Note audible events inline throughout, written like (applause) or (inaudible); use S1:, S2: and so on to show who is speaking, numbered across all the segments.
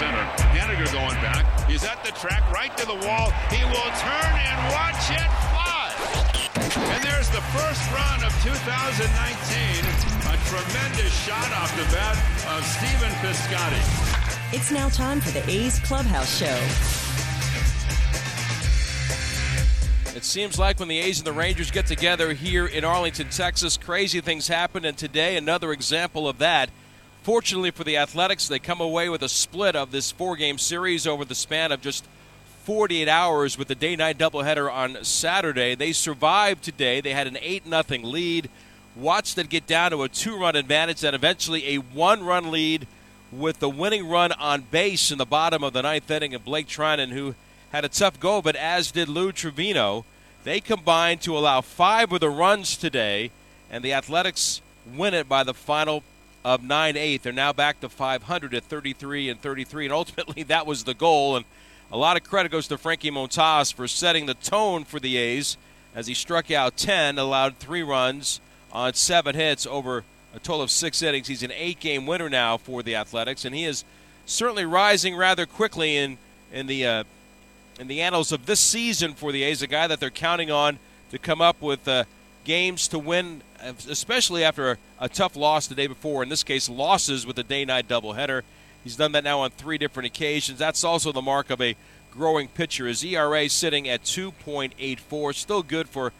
S1: center. Haniger going back. He's at the track, right to the wall. He will turn and watch it fly. And there's the first run of 2019. A tremendous shot off the bat of Stephen Piscotty.
S2: It's now time for the A's Clubhouse Show.
S3: It seems like when the A's and the Rangers get together here in Arlington, Texas, crazy things happen. And today, another example of that. Fortunately for the Athletics, they come away with a split of this four game series over the span of just 48 hours with the day night doubleheader on Saturday. They survived today. They had an 8 0 lead, watched it get down to a two run advantage, and eventually a one run lead with the winning run on base in the bottom of the ninth inning of Blake Treinen, who had a tough go, but as did Lou Trivino. They combined to allow five of the runs today, and the Athletics win it by the final of 9 8. They're now back to 500 at 33 and 33, and ultimately that was the goal. And a lot of credit goes to Frankie Montas for setting the tone for the A's as he struck out 10, allowed three runs on seven hits over a total of six innings. He's an eight game winner now for the Athletics, and he is certainly rising rather quickly in, in the. Uh, in the annals of this season for the A's, a guy that they're counting on to come up with uh, games to win, especially after a, a, tough loss the day before. In this case, losses with a day-night doubleheader. He's done that now on three different occasions. That's also the mark of a growing pitcher. His ERA sitting at 2.84, still good for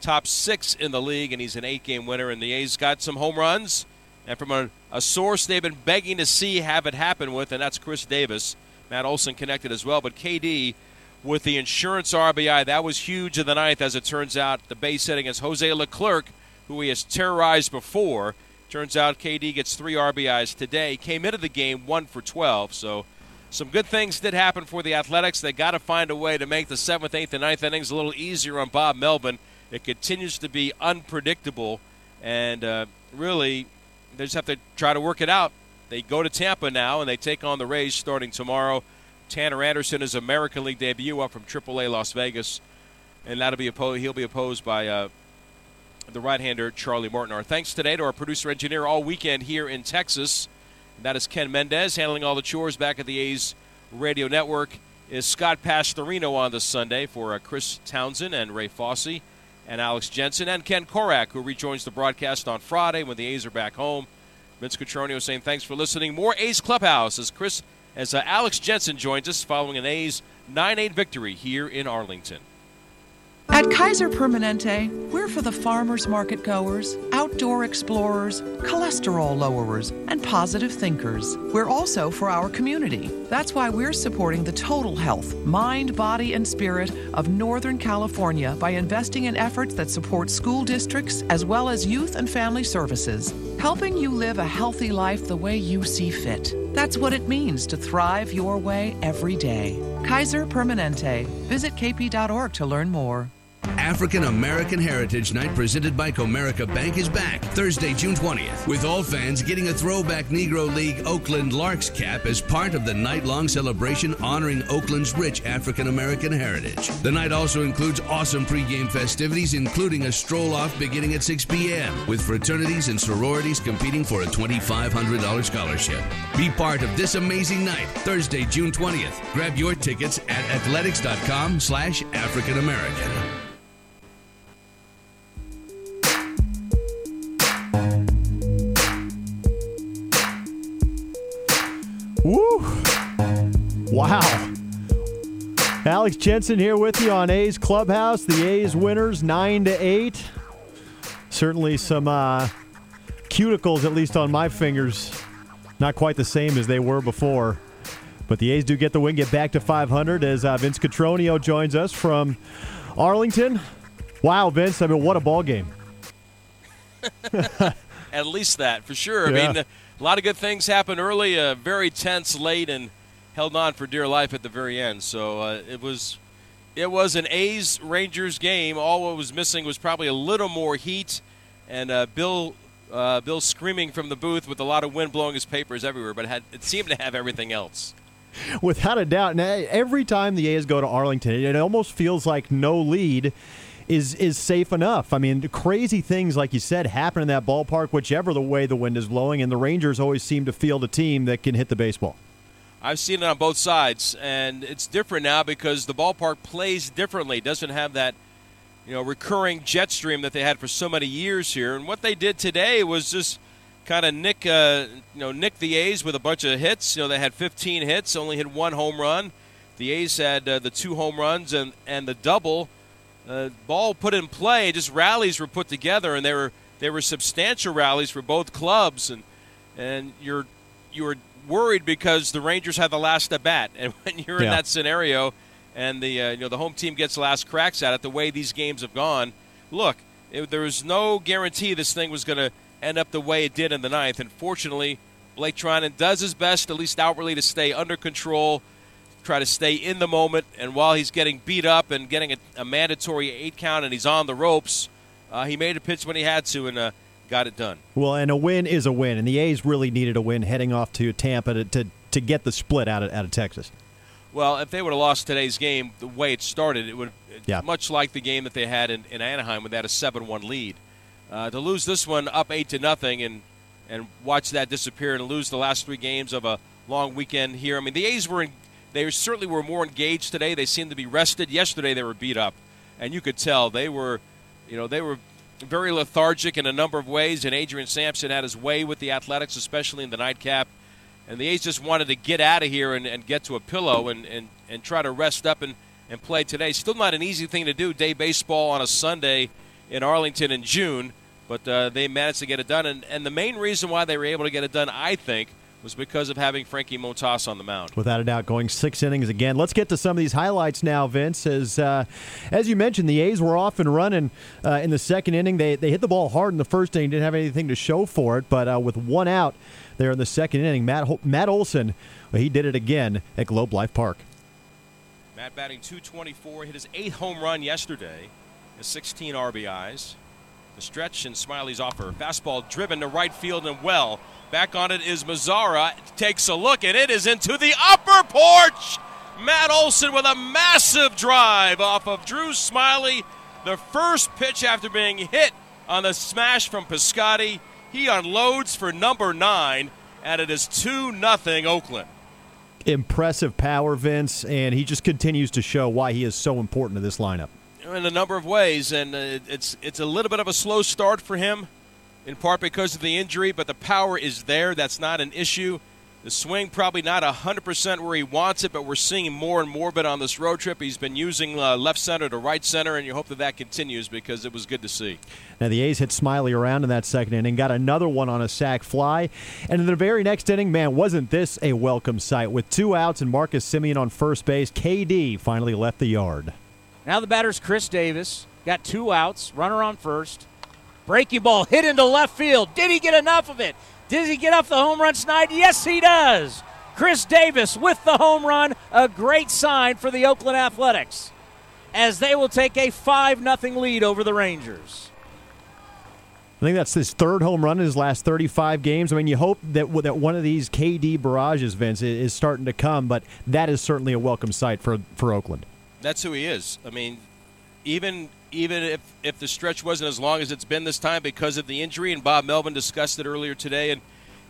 S3: top six in the league, and he's an eight-game winner. And the A's got some home runs, and from a, a source they've been begging to see have it happen with, and that's Khris Davis. Matt Olson connected as well, but KD with the insurance RBI. That was huge in the ninth, as it turns out. The base hit is Jose Leclerc, who he has terrorized before. Turns out KD gets three RBIs today. Came into the game one for 12. So some good things did happen for the Athletics. They got to find a way to make the seventh, eighth, and ninth innings a little easier on Bob Melvin. It continues to be unpredictable, and uh, really, they just have to try to work it out. They go to Tampa now, and they take on the Rays starting tomorrow. Tanner Anderson is American League debut up from AAA Las Vegas, and that'll be opposed. He'll be opposed by uh, the right-hander Charlie Morton. Our thanks today to our producer engineer all weekend here in Texas. And That is Ken Mendez handling all the chores back at the A's radio network. Is Scott Pastorino on this Sunday for uh, Chris Townsend and Ray Fosse and Alex Jensen and Ken Korach, who rejoins the broadcast on Friday when the A's are back home. Vince Cotroneo saying thanks for listening. More A's Clubhouse as Chris as uh, Alex Jensen joins us following an A's 9 8 victory here in Arlington.
S4: At Kaiser Permanente, we're for the farmers market goers, outdoor explorers, cholesterol lowerers, and positive thinkers. We're also for our community. That's why we're supporting the total health, mind, body, and spirit of Northern California by investing in efforts that support school districts as well as youth and family services, helping you live a healthy life the way you see fit. That's what it means to thrive your way every day. Kaiser Permanente. Visit kp.org to learn more.
S5: African American Heritage Night presented by Comerica Bank is back Thursday, June 20th, with all fans getting a throwback Negro League Oakland Larks cap as part of the night long celebration honoring Oakland's rich African American heritage. The night also includes awesome pregame festivities, including a stroll off beginning at 6 p.m., with fraternities and sororities competing for a $2,500 scholarship. Be part of this amazing night, Thursday, June 20th. Grab your tickets at athletics.com slash African American.
S6: Alex Jensen here with you on A's Clubhouse. The A's winners nine to eight. Certainly some uh, cuticles, at least on my fingers, not quite the same as they were before. But the A's do get the win, get back to 500 as uh, Vince Cotroneo joins us from Arlington. Wow, Vince! I mean, what a ball game. (laughs) (laughs)
S3: At least that, for sure.
S6: Yeah.
S3: I mean, a lot of good things happen early, uh, very tense late, and held on for dear life at the very end. So uh, it was it was an A's Rangers game. All what was missing was probably a little more heat, and uh, Bill uh, Bill screaming from the booth with a lot of wind blowing his papers everywhere. But it, had, it seemed to have everything else. (laughs)
S6: Without a doubt. Now, every time the A's go to Arlington, it almost feels like no lead is is safe enough. I mean, crazy things like you said happen in that ballpark, whichever the way the wind is blowing, and the Rangers always seem to field a team that can hit the baseball.
S3: I've seen it on both sides, and it's different now because the ballpark plays differently. It doesn't have that, you know, recurring jet stream that they had for so many years here. And what they did today was just kind of nick, uh, you know, nick the A's with a bunch of hits. You know, they had 15 hits, only hit one home run. The A's had uh, the two home runs and and the double. Uh, ball put in play, just rallies were put together, and they were they were substantial rallies for both clubs, and and you're you were worried because the Rangers had the last at bat, (laughs) and when you're
S6: Yeah.
S3: in that scenario, and the uh, you know the home team gets the last cracks at it, the way these games have gone, look, it, there was no guarantee this thing was going to end up the way it did in the ninth, and fortunately, Blake Treinen does his best, at least outwardly, to stay under control, try to stay in the moment, and while he's getting beat up and getting a, a mandatory eight count, and he's on the ropes, uh, he made a pitch when he had to, and uh, got it done.
S6: Well, and a win is a win, and the A's really needed a win heading off to Tampa to to, to get the split out of out of Texas.
S3: Well, if they would have lost today's game the way it started, it would
S6: Yeah.
S3: much like the game that they had in, in Anaheim when they had a seven-one lead. Uh, to lose this one up eight to nothing and and watch that disappear and lose the last three games of a long weekend here. I mean, the A's were in, they certainly were more engaged today. They seemed to be rested. Yesterday they were beat up, and you could tell they were, you know, they were very lethargic in a number of ways. And Adrian Sampson had his way with the Athletics, especially in the nightcap and the A's just wanted to get out of here and, and get to a pillow and, and, and try to rest up and, and play today. Still not an easy thing to do, day baseball on a Sunday in Arlington in June, but uh, they managed to get it done. And, and the main reason why they were able to get it done, I think, was because of having Frankie Montas on the mound.
S6: Without a doubt, going six innings again. Let's get to some of these highlights now, Vince. As uh, as you mentioned, the A's were off and running uh, in the second inning. They they hit the ball hard in the first inning, didn't have anything to show for it. But uh, with one out there in the second inning, Matt Hol- Matt Olson, well, he did it again at Globe Life Park.
S3: Matt batting 224, hit his eighth home run yesterday, his 16 RBIs. The stretch and Smyly's offer. Fastball driven to right field and well. Back on it is Mazara. Takes a look and it is into the upper porch. Matt Olson with a massive drive off of Drew Smyly. The first pitch after being hit on the smash from Piscotty. He unloads for number nine, and it is 2 nothing Oakland.
S6: Impressive power, Vince, and he just continues to show why he is so important to this lineup.
S3: In a number of ways, and uh, it's it's a little bit of a slow start for him, in part because of the injury. But the power is there; that's not an issue. The swing probably not hundred percent where he wants it, but we're seeing more and more of it on this road trip. He's been using uh, left center to right center, and you hope that that continues because it was good to see.
S6: Now the A's hit Smyly around in that second inning, got another one on a sac fly, and in the very next inning, man, wasn't this a welcome sight? With two outs and Marcus Semien on first base, KD finally left the yard.
S7: Now the batter's Khris Davis. Got two outs, runner on first. Breaking ball hit into left field. Did he get enough of it? Did he get off the home run snide? Yes, he does. Khris Davis with the home run. A great sign for the Oakland Athletics as they will take a 5 0 lead over the Rangers.
S6: I think that's his third home run in his last 35 games. I mean, you hope that that one of these KD barrages, Vince, is starting to come, but that is certainly a welcome sight for for Oakland.
S3: That's who he is. I mean, even even if if the stretch wasn't as long as it's been this time because of the injury, and Bob Melvin discussed it earlier today, and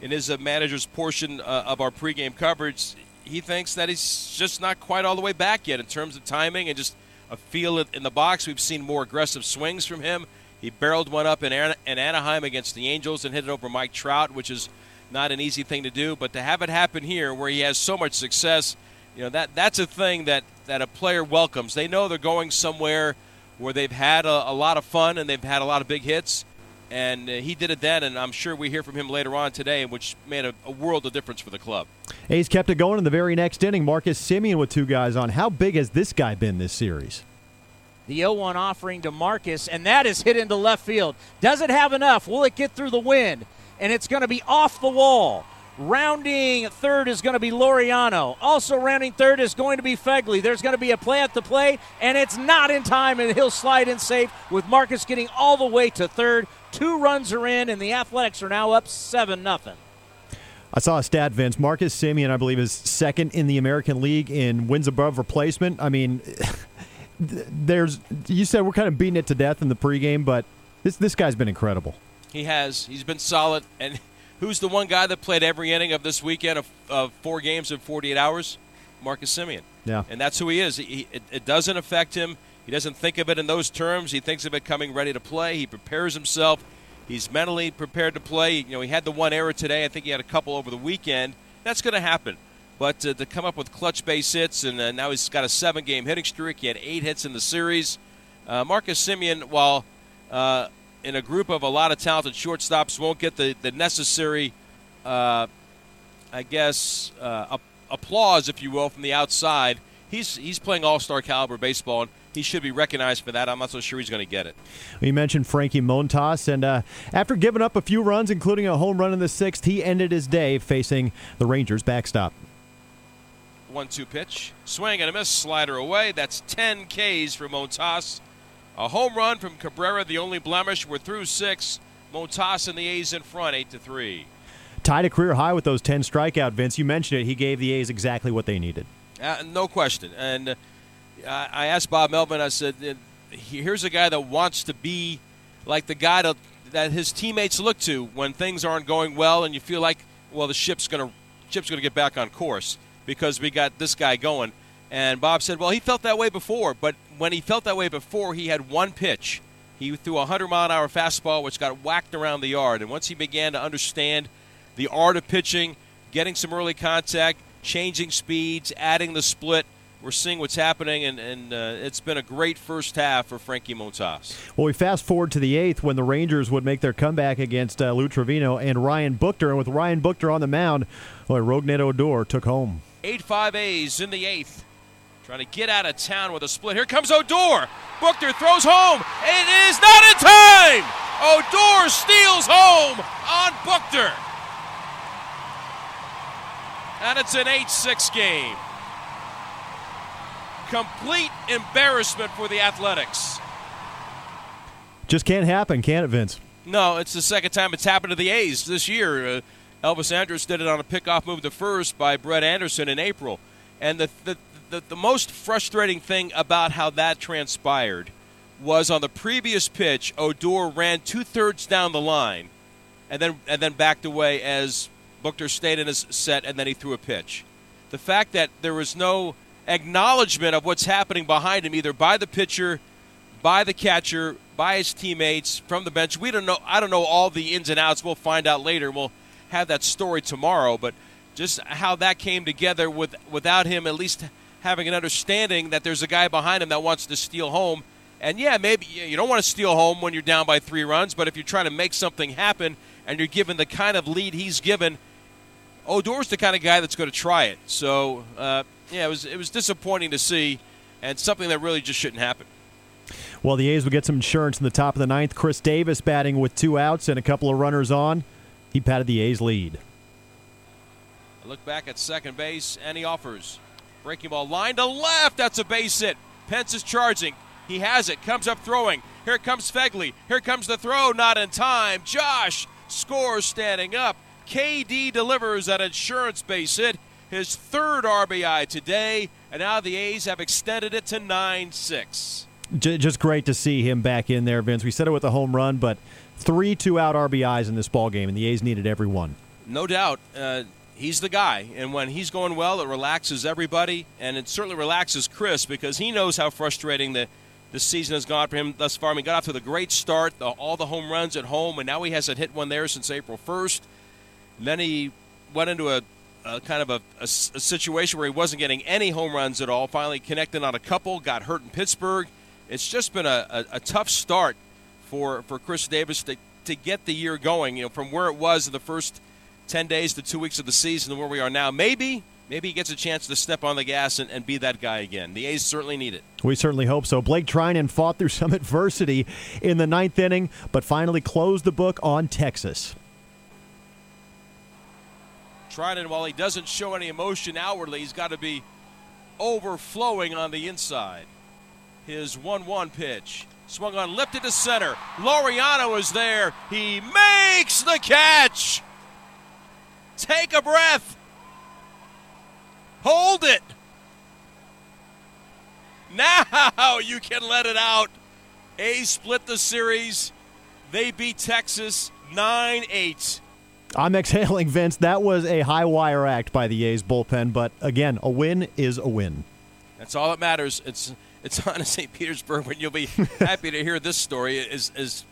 S3: in his uh, manager's portion uh, of our pregame coverage, he thinks that he's just not quite all the way back yet in terms of timing and just a feel in the box. We've seen more aggressive swings from him. He barreled one up in, Ana- in Anaheim against the Angels and hit it over Mike Trout, which is not an easy thing to do. But to have it happen here, where he has so much success, you know that that's a thing that that a player welcomes. They know they're going somewhere where they've had a, a lot of fun and they've had a lot of big hits, and uh, he did it then. And I'm sure we hear from him later on today, which made a, a world of difference for the club.
S6: A's kept it going in the very next inning. Marcus Semien with two guys on. How big has this guy been this series?
S7: The 0 1 offering to Marcus, and that is hit into left field. Does it have enough? Will it get through the wind? And it's going to be off the wall. Rounding third is going to be Laureano. Also rounding third is going to be Phegley. There's going to be a play at the play, and it's not in time, and he'll slide in safe with Marcus getting all the way to third. Two runs are in, and the Athletics are now up 7 nothing.
S6: I saw a stat, Vince. Marcus Semien, I believe, is second in the American League in wins above replacement. I mean, (laughs) there's you said we're kind of beating it to death in the pregame, but this this guy's been incredible.
S3: He has. He's been solid. And who's the one guy that played every inning of this weekend of, of four games in 48 hours? Marcus Semien.
S6: Yeah.
S3: And that's who he is. He, it, it doesn't affect him. He doesn't think of it in those terms. He thinks of it coming ready to play. He prepares himself. He's mentally prepared to play. You know, he had the one error today. I think he had a couple over the weekend. That's going to happen. But uh, to come up with clutch base hits, and uh, now he's got a seven game hitting streak. He had eight hits in the series. Uh, Marcus Semien, while uh, in a group of a lot of talented shortstops, won't get the, the necessary, uh, I guess, uh, applause, if you will, from the outside. He's, he's playing all star caliber baseball. And he should be recognized for that. I'm not so sure he's going to get it.
S6: You mentioned Frankie Montas, and uh, after giving up a few runs, including a home run in the sixth, he ended his day facing the Rangers backstop.
S3: One two pitch. Swing and a miss. Slider away. That's 10 Ks for Montas. A home run from Cabrera, the only blemish. We're through six. Montas and the A's in front, 8 to 3.
S6: Tied a career high with those 10 strikeout, Vince. You mentioned it. He gave the A's exactly what they needed.
S3: Uh, no question. And uh, I asked Bob Melvin, I said, here's a guy that wants to be like the guy to, that his teammates look to when things aren't going well and you feel like, well, the ship's going to ship's going to get back on course because we got this guy going. And Bob said, well, he felt that way before, but when he felt that way before, he had one pitch. He threw a 100 mile an hour fastball, which got whacked around the yard. And once he began to understand the art of pitching, getting some early contact, changing speeds, adding the split, we're seeing what's happening, and, and uh, it's been a great first half for Frankie Montas.
S6: Well, we fast forward to the eighth when the Rangers would make their comeback against uh, Lou Trivino and Ryan Buchter, and with Ryan Buchter on the mound, well, Rougned Odor took home.
S3: 8-5 A's in the eighth. Trying to get out of town with a split. Here comes Odor. Buchter throws home. It is not in time. Odor steals home on Buchter. And it's an 8 6 game. Complete embarrassment for the Athletics.
S6: Just can't happen, can it, Vince?
S3: No, it's the second time it's happened to the A's this year. Uh, Elvis Andrus did it on a pickoff move to first by Brett Anderson in April. And the, the, the, the most frustrating thing about how that transpired was on the previous pitch, Odor ran two thirds down the line and then, and then backed away as Buchter stayed in his set and then he threw a pitch. The fact that there was no acknowledgement of what's happening behind him, either by the pitcher, by the catcher, by his teammates, from the bench. We don't know. I don't know all the ins and outs. We'll find out later. We'll have that story tomorrow. But just how that came together with without him at least having an understanding that there's a guy behind him that wants to steal home. And yeah, maybe you don't want to steal home when you're down by three runs, but if you're trying to make something happen and you're given the kind of lead he's given, Odor's the kind of guy that's going to try it. So uh, yeah, it was it was disappointing to see, and something that really just shouldn't happen.
S6: Well, the A's will get some insurance in the top of the ninth. Khris Davis batting with two outs and a couple of runners on. He patted the A's lead.
S3: I look back at second base, and he offers. Breaking ball line to left. That's a base hit. Pence is charging. He has it. Comes up throwing. Here comes Phegley. Here comes the throw. Not in time. Josh scores standing up. KD delivers an insurance base hit his third RBI today, and now the A's have extended it to 9 6.
S6: Just great to see him back in there, Vince. We said it with a home run, but three two out RBIs in this ball game, and the A's needed every one.
S3: No doubt. Uh, he's the guy, and when he's going well, it relaxes everybody, and it certainly relaxes Khris because he knows how frustrating the the season has gone for him thus far. I mean, he got off to the great start, the, all the home runs at home, and now he hasn't hit one there since April 1st. And then he went into a uh, kind of a, a, a, situation where he wasn't getting any home runs at all. Finally connected on a couple, got hurt in Pittsburgh. It's just been a, a, a tough start for, for Khris Davis to, to get the year going. You know, from where it was in the first ten days to two weeks of the season to where we are now. Maybe maybe he gets a chance to step on the gas and, and, be that guy again. The A's certainly need it.
S6: We certainly hope so. Blake Treinen fought through (laughs) some adversity in the ninth inning, but finally closed the book on Texas.
S3: Treinen, while he doesn't show any emotion outwardly, he's got to be overflowing on the inside. His 1 1 pitch. Swung on, lifted to center. Laureano is there. He makes the catch. Take a breath. Hold it. Now (laughs) you can let it out. A split the series. They beat Texas 9 8.
S6: I'm exhaling, Vince. That was a high wire act by the A's bullpen, but again, a win is a win.
S3: That's all that matters. It's it's on St. Petersburg when you'll be (laughs) happy to hear this story. As as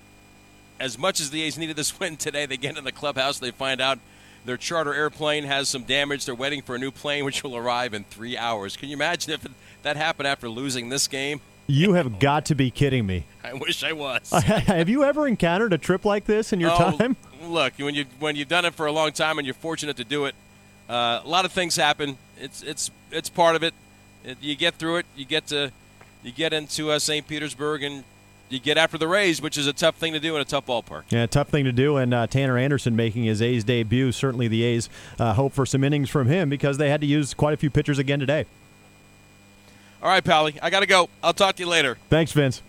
S3: as much as the A's needed this win today, they get in the clubhouse. They find out their charter airplane has some damage. They're waiting for a new plane, which will arrive in three hours. Can you imagine if that happened after losing this game?
S6: You have got to be kidding me. (laughs)
S3: I wish I was. (laughs)
S6: have you ever encountered a trip like this in your
S3: oh,
S6: time?
S3: Look, when you when you've done it for a long time and you're fortunate to do it, uh, a lot of things happen. It's it's it's part of it. it you get through it. You get to you get into uh, St. Petersburg and you get after the Rays, which is a tough thing to do in a tough ballpark.
S6: Yeah, tough thing to do. And uh, Tanner Anderson making his A's debut. Certainly, the A's uh, hope for some innings from him because they had to use quite a few pitchers again today.
S3: All right, Pally, I got to go. I'll talk to you later.
S6: Thanks, Vince.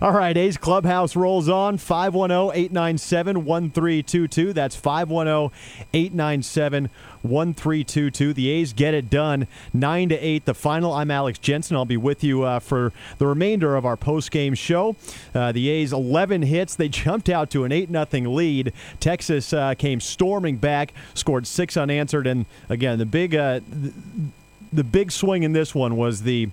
S6: All right, A's Clubhouse rolls on 510 897 1322. That's 510 897 1322. The A's get it done 9 to 8. The final. I'm Alex Jensen. I'll be with you uh, for the remainder of our post game show. Uh, the A's 11 hits. They (laughs) jumped out to an 8 0 lead. Texas uh, came storming back, scored six unanswered. And again, the big. Uh, the big swing in this one was the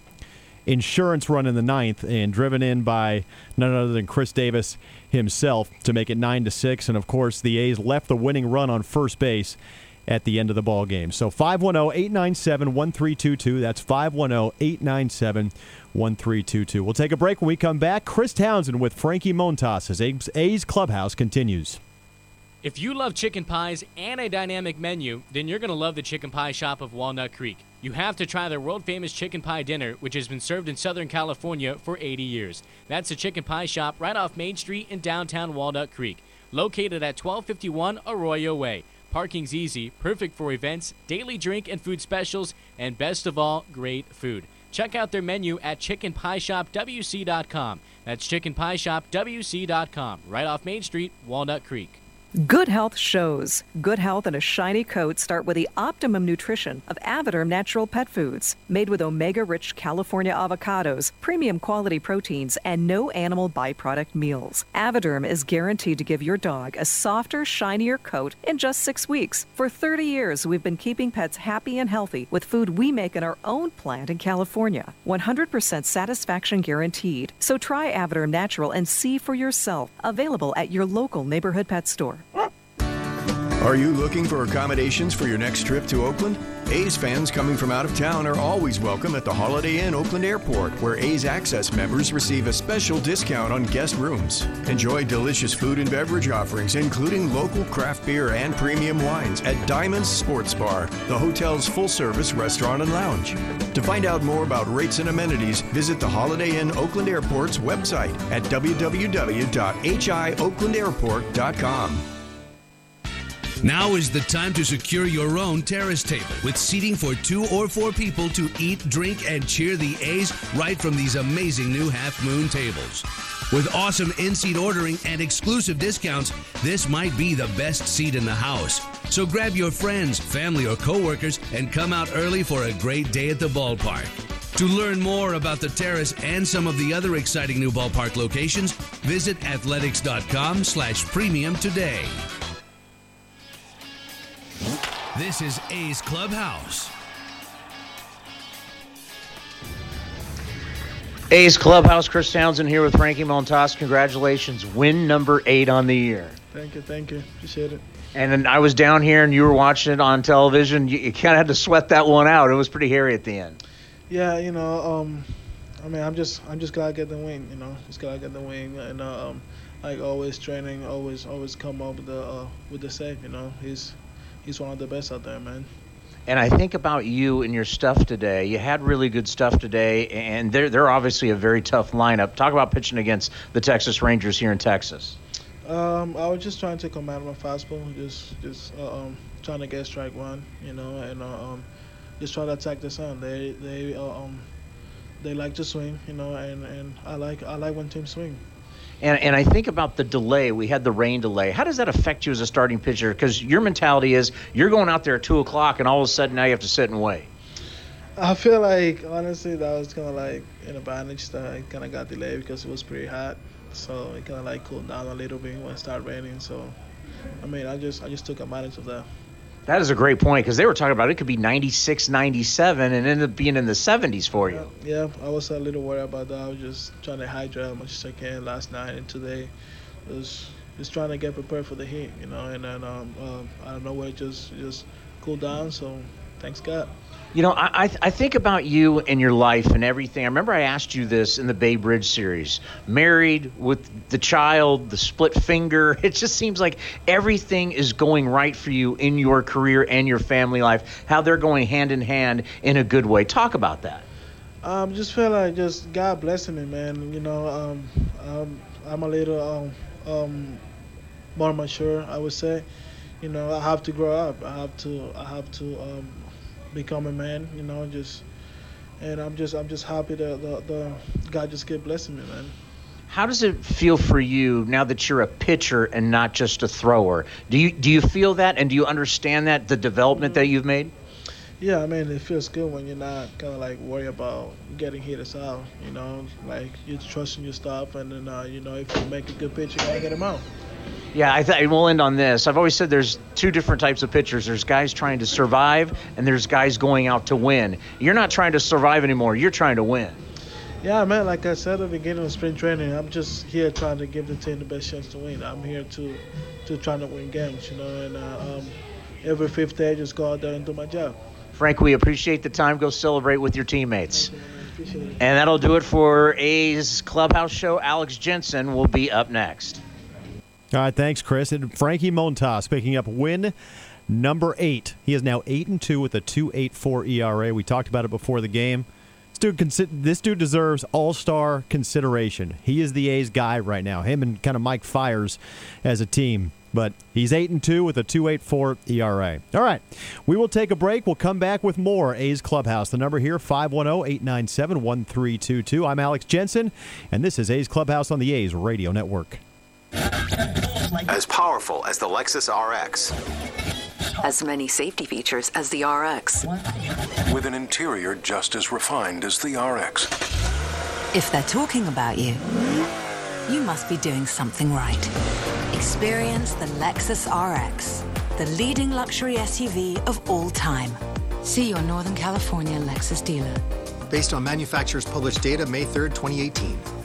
S6: insurance run in the ninth and driven in by none other than Khris Davis himself to make it nine to six. And of course, the A's left the winning run on first base at the end of the ball game. So 510-897-1322. That's 510-897-1322. We'll take a break when we come back. Chris Townsend with Frankie Montas as A's Clubhouse continues.
S8: If you love chicken pies and a dynamic menu, then you're going to love the Chicken Pie Shop of Walnut Creek. You have to try their world famous chicken pie dinner, which has been served in Southern California for 80 years. That's the Chicken Pie Shop right off Main Street in downtown Walnut Creek, located at 1251 Arroyo Way. Parking's easy, perfect for events, daily drink and food specials, and best of all, great food. Check out their menu at chickenpieshopwc.com. That's chickenpieshopwc.com, right off Main Street, Walnut Creek.
S9: Good health shows. Good health and a shiny coat start with the optimum nutrition of Avoderm Natural Pet Foods. Made with omega rich California avocados, premium quality proteins, and no animal byproduct meals. Avoderm is guaranteed to give your dog a softer, shinier coat in just six weeks. For 30 years, we've been keeping pets happy and healthy with food we make in our own plant in California. 100% satisfaction guaranteed. So try Avoderm Natural and see for yourself. Available at your local neighborhood pet store.
S10: Are you looking for accommodations for your next trip to Oakland? A's fans coming from out of town are always welcome at the Holiday Inn Oakland Airport, where A's Access members receive a special discount on guest rooms. Enjoy delicious food and beverage offerings, including local craft beer and premium wines at Diamond's Sports Bar, the hotel's full service restaurant and lounge. To find out more about rates and amenities, visit the Holiday Inn Oakland Airport's website at www.hioaklandairport.com.
S5: Now is the time to secure your own terrace table with seating for two or four people to eat, drink, and cheer the A's right from these amazing new half moon tables. With awesome in seat ordering and exclusive discounts, this might be the best seat in the house. So grab your friends, family, or coworkers and come out early for a great day at the ballpark. To learn more about the terrace and some of the other exciting new ballpark locations, visit athletics.com slash premium today. This is A's Clubhouse.
S7: A's Clubhouse, Chris Townsend here with Frankie Montas. Congratulations, win number eight on the year.
S11: Thank you, thank you. Appreciate it.
S7: And then I was down here and you were watching it on television. You, you kind of had to sweat that one out. It was pretty hairy at the end.
S11: Yeah, you know, um, I mean, I'm just, I'm just glad I get the win. You know, just glad I get the win, and uh, um, like always Treinen, always, always come up with the, uh, with the save. You know, he's he's one of the best out there, man.
S7: And I think about you and your stuff today. You had really good stuff today, and they're they're obviously a very tough lineup. Talk about pitching against the Texas Rangers here in Texas.
S11: Um, I was just trying to command my fastball, just just uh, um, trying to get strike one, you know, and uh, um, just try to attack the sun. They they uh, um, they like to swing, you know, and, and I like I like when teams swing.
S7: And, and I think about the delay. We had the rain delay. How does that affect you as a starting pitcher? Because your mentality is you're going out there at two o'clock, and all of a sudden now you have to sit and wait.
S11: I feel like honestly that was kind of like an advantage that I kind of got delayed because it was pretty hot, so it kind of like cooled down a little bit when it started raining. So I mean, I just I just took advantage of that.
S7: That is a great point because they were talking about it could be 96, 97, and ended up being in the 70s for you.
S11: Yeah, I was a little worried about that. I was just trying to hydrate as much as I can last night and today. I was just trying to get prepared for the heat, you know. And then um, um, I don't know where it just just cooled down. So thanks God.
S7: You know, I, I think about you and your life and everything. I remember I asked you this in the Bay Bridge series. Married with the child, the split finger. (laughs) It just seems like everything is going right for you in your career and your family life. How they're going hand in hand in a good way. Talk about that.
S11: Um, just feel like just God blessing me, man. You know, um, I'm a little um, um, more mature, I would say. You know, I have to grow up. I have to. I have to um, become a man, you know, just and I'm just I'm just happy that the, the God just kept blessing me, man.
S7: How does it feel for you now that you're a pitcher and not just a thrower? Do you do you feel that and do you understand that the development that you've made?
S11: Yeah, I mean it feels good when you're not kind of like worry about getting hit out. You know, like you're trusting your stuff, and then uh, you know if you make a good pitch, you gotta get them out.
S7: Yeah, I th- we'll end on this. I've always said there's two different types of pitchers. There's guys trying to survive, and there's guys going out to win. You're not trying to survive anymore. You're trying to win.
S11: Yeah, man. Like I said at the beginning of spring training, I'm just here trying to give the team the best chance to win. I'm here to, to trying to win games, you know. And uh, um, every fifth day, I just go out there and do my job.
S7: Frank, we appreciate the time. Go celebrate with your teammates. And that'll do it for A's Clubhouse Show. Alex Jensen will be up next.
S6: All right, thanks, Chris. And Frankie Montas picking up win number eight. He is now eight and two with a two eight four ERA. We talked about it before the game. This dude, this dude deserves all star consideration. He is the A's guy right now. Him and kind of Mike Fiers as a team. But he's eight and two with a two eight four ERA. All right, we will take a break. We'll come back with more A's Clubhouse. The number here 510-897-1322. I'm Alex Jensen, and this is A's Clubhouse on the A's Radio Network.
S12: As powerful as the Lexus RX.
S13: As many safety features as the RX.
S12: With an interior just as refined as the RX.
S14: If they're talking about you, you must be doing something right. Experience the Lexus RX, the leading luxury SUV of all time. See your Northern California Lexus dealer.
S15: Based on manufacturer's published data May 3rd, 2018.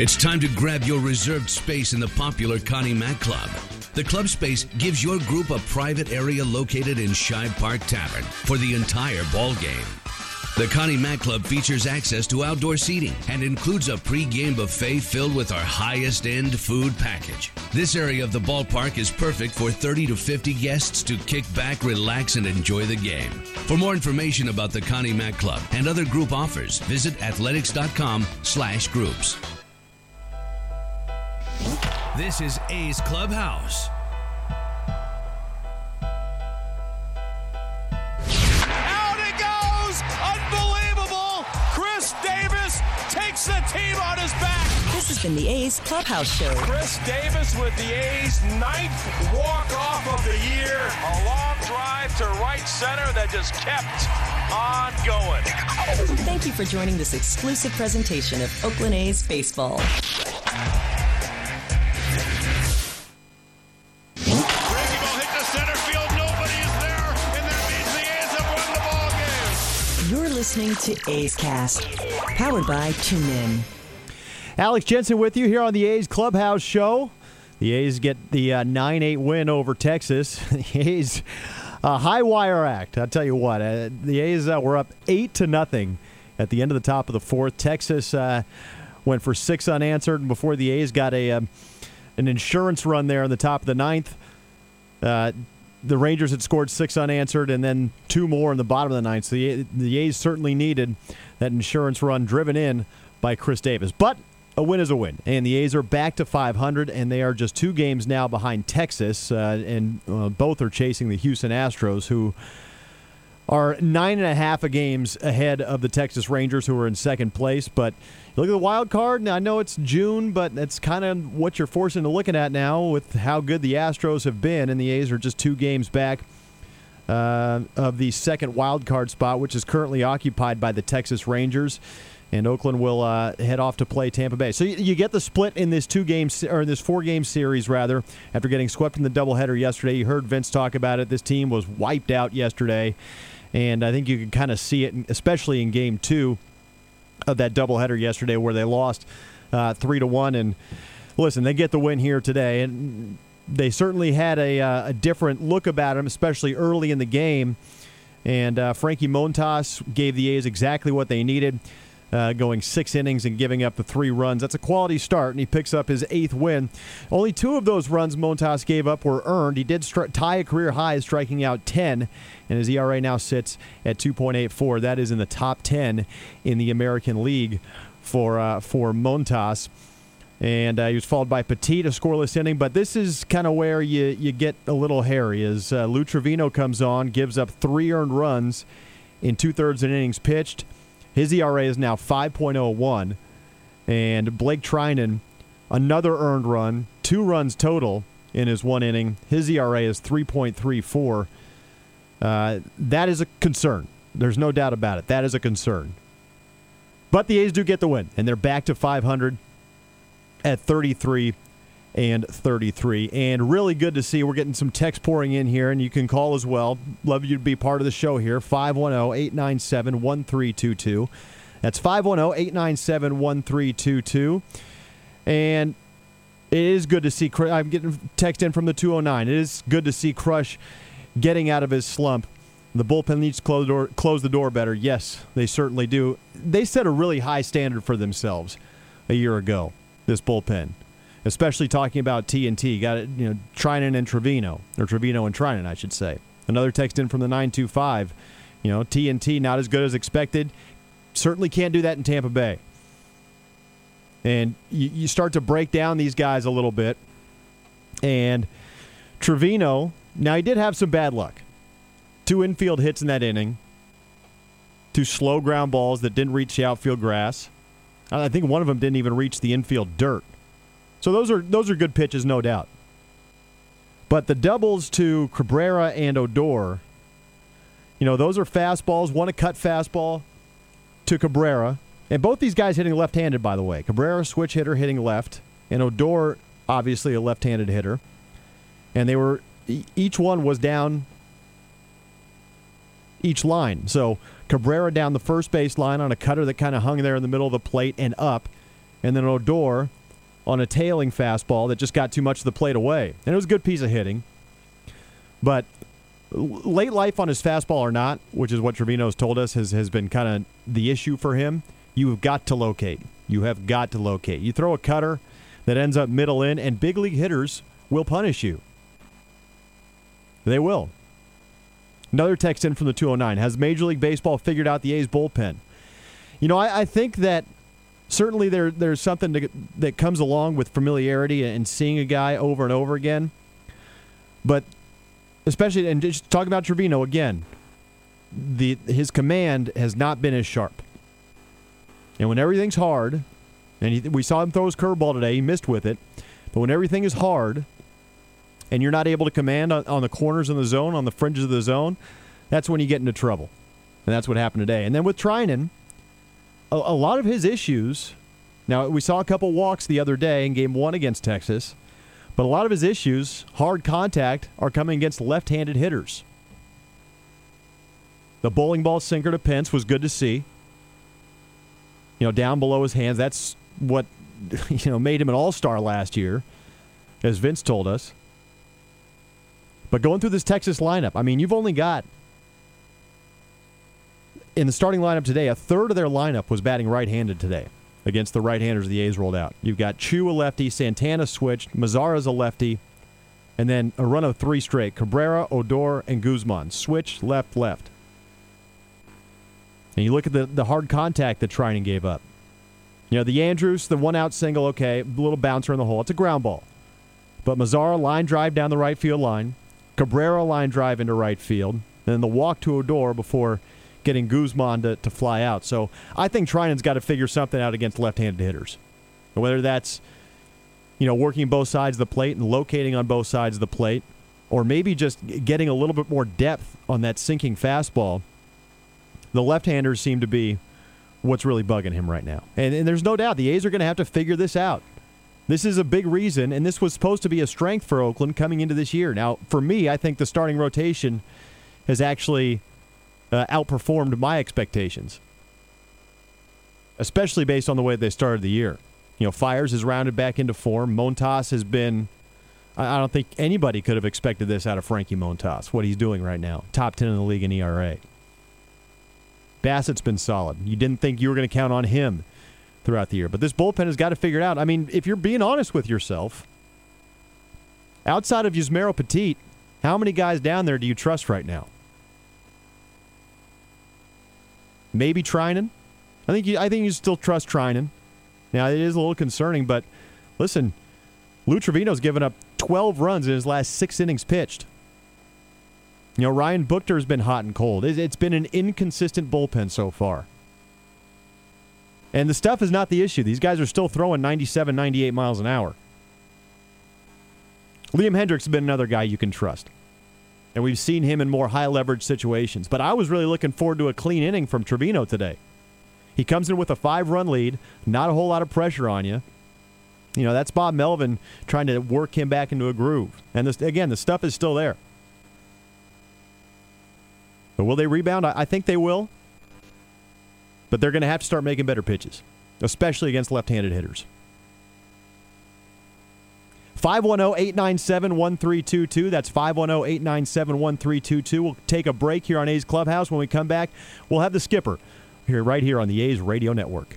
S5: It's time to grab your reserved space in the popular Connie Mack Club. The club space gives your group a private area located in Shibe Park Tavern for the entire ball game. The Connie Mack Club features access to outdoor seating and includes a pre-game buffet filled with our highest end food package. This area of the ballpark is perfect for 30 to 50 guests to kick back, relax, and enjoy the game. For more information about the Connie Mack Club and other group offers, visit athletics.com slash groups. This is A's Clubhouse.
S1: Out it goes! Unbelievable! Khris Davis takes the team on his back.
S2: This has been the A's Clubhouse Show.
S1: Khris Davis with the A's ninth walk-off of the year. A long drive to right center that just kept on going.
S2: Thank you for joining this exclusive presentation of Oakland A's baseball. Listening to A's Cast, powered by TuneIn.
S6: Alex Jensen with you here on the A's Clubhouse Show. The A's get the 9 uh, 8 win over Texas. (laughs) the A's a high wire act. I'll tell you what, uh, the A's uh, were up 8 to nothing at the end of the top of the fourth. Texas uh, went for six unanswered before the A's got a um, an insurance run there in the top of the ninth. The Rangers had scored six unanswered and then two more in the bottom of the ninth. So the, the A's certainly needed that insurance run driven in by Khris Davis. But a win is a win, and the A's are back to 500, and they are just two games now behind Texas, uh, and uh, both are chasing the Houston Astros, who are nine and a half games ahead of the Texas Rangers, who are in second place. But look at the wild card. Now, I know it's June, but that's kind of what you're forced into looking at now with how good the Astros have been, and the A's are just two games back. Uh, of the second wild card spot, which is currently occupied by the Texas Rangers. and Oakland will uh, head off to play Tampa Bay. So you, you get the split in this two game or in this four game series rather. After getting swept in the doubleheader yesterday, you heard Vince talk about it. This team was wiped out yesterday, and I think you can kind of see it, especially in Game Two of that doubleheader yesterday, where they lost uh, three to one. And listen, they get the win here today, and they certainly had a, uh, a different look about them, especially early in the game. And uh, Frankie Montas gave the A's exactly what they needed uh, going six innings and giving up the three runs. That's a quality start, and he picks up his eighth win. Only two of those runs Montas gave up were earned. He did stri- tie a career high, striking out 10, and his ERA now sits at 2.84. That is in the top 10 in the American League for uh, for Montas. And uh, he was followed by Petit, a scoreless inning. But this is kind of where you, you get a little hairy as uh, Lou Trivino comes on, gives up three earned runs in two thirds of innings pitched. His ERA is now 5.01. And Blake Treinen, another earned run, two runs total in his one inning. His ERA is 3.34. Uh, that is a concern. There's no doubt about it. That is a concern. But the A's do get the win, and they're back to 500 at 33 and 33. And really good to see. We're getting some text pouring in here, and you can call as well. Love you to be part of the show here. 510 897 1322. That's 510 897 1322. And it is good to see. I'm getting text in from the 209. It is good to see Crush getting out of his slump. The bullpen needs to close the, door, close the door better. Yes, they certainly do. They set a really high standard for themselves a year ago, this bullpen especially talking about TNT. Got it, you know, Treinen and Trivino, or Trivino and Treinen, I should say. Another text in from the 925. You know, TNT not as good as expected. Certainly can't do that in Tampa Bay. And you, you start to break down these guys a little bit. And Trivino, now he did have some bad luck. Two infield hits in that inning, two slow ground balls that didn't reach the outfield grass. I think one of them didn't even reach the infield dirt. So those are those are good pitches, no doubt. But the doubles to Cabrera and Odor, you know, those are fastballs. One a cut fastball to Cabrera, and both these guys hitting left-handed, by the way. Cabrera switch hitter hitting left, and Odor obviously a left-handed hitter, and they were each one was down each line. So Cabrera down the first base line on a cutter that kind of hung there in the middle of the plate and up, and then Odor on a tailing fastball that just got too much of the plate away. And it was a good piece of hitting. But late life on his fastball or not, which is what Trivino's told us has, has been kind of the issue for him, you've got to locate. You have got to locate. You throw a cutter that ends up middle in, and big league hitters will punish you. They will. Another text in from the 209. Has Major League Baseball figured out the A's bullpen? You know, I, I think that certainly there there's something to, that comes along with familiarity and seeing a guy over and over again. But especially and just talking about Trivino again, the his command has not been as sharp. And when everything's hard, and he, we saw him throw his curveball today, he missed with it. But when everything is hard, and you're not able to command on, on the corners of the zone, on the fringes of the zone, that's when you get into trouble. And that's what happened today. And then with Treinen, a, a lot of his issues. Now, we saw a couple walks the other day in game one against Texas, but a lot of his issues, hard contact, are coming against left handed hitters. The bowling ball sinker to Pence was good to see. You know, down below his hands. That's what (laughs) you know made him an all-star last year, as Vince told us. But going through this Texas lineup, I mean, you've only got in the starting lineup today, a third of their lineup was batting right-handed today against the right-handers the A's rolled out. You've got Choo a lefty, Santana switched, Mazara's a lefty, and then a run of three straight: Cabrera, Odor, and Guzman. Switch left, left. And you look at the the hard contact that Treinen gave up. You know, the Andrus, the one-out single, okay, little bouncer in the hole. It's a ground ball. But Mazara line drive down the right field line, Cabrera line drive into right field, and then the walk to Odor before getting Guzman to, to fly out. So I think Treinen's got to figure something out against left-handed hitters, whether that's you know working both sides of the plate and locating on both sides of the plate, or maybe just getting a little bit more depth on that sinking fastball. The left-handers seem to be what's really bugging him right now. And, and there's no doubt the A's are going to have to figure this out. This is a big reason, and this was supposed to be a strength for Oakland coming into this year. Now, for me, I think the starting rotation has actually uh, outperformed my expectations, especially based on the way they started the year. You know, Fiers has rounded back into form. Montas has been. I don't think anybody could have expected this out of Frankie Montas, what he's doing right now. Top 10 in the league in ERA. Bassitt's been solid. You didn't think you were going to count on him throughout the year. But this bullpen has got to figure it out. I mean, if you're being honest with yourself, outside of Yusmeiro Petit, how many guys down there do you trust right now? Maybe Treinen. I think you, I think you still trust Treinen. Now it is a little concerning, but listen, Lou Trivino's given up 12 runs in his last six innings pitched. You know, Ryan Buchter has been hot and cold. It's been an inconsistent bullpen so far. And the stuff is not the issue. These guys are still throwing 97, 98 miles an hour. Liam Hendriks has been another guy you can trust. And we've seen him in more high leverage situations. But I was really looking forward to a clean inning from Trivino today. He comes in with a five run lead, not a whole lot of pressure on you. You know, that's Bob Melvin trying to work him back into a groove. And this, again, the stuff is still there. But will they rebound? I, I think they will. But they're going to have to start making better pitches, especially against left handed hitters. 510 897 1322. That's 510 897 1322. We'll take a break here on A's Clubhouse. When we come back, we'll have the skipper here, right here on the A's Radio Network.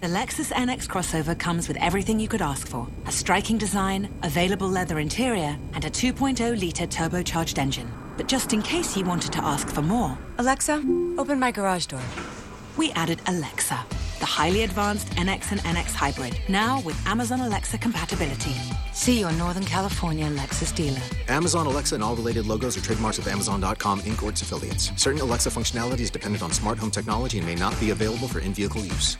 S14: The Lexus NX crossover comes with everything you could ask for a striking design, available leather interior, and a 2.0 litre turbocharged engine. But just in case you wanted to ask for more,
S16: Alexa, open my garage door.
S14: We added Alexa, the highly advanced NX and NX hybrid, now with Amazon Alexa compatibility. See your Northern California Lexus dealer.
S15: Amazon Alexa and all related logos are trademarks of Amazon.com Inc. or its affiliates. Certain Alexa functionality is dependent on smart home technology and may not be available for in vehicle use.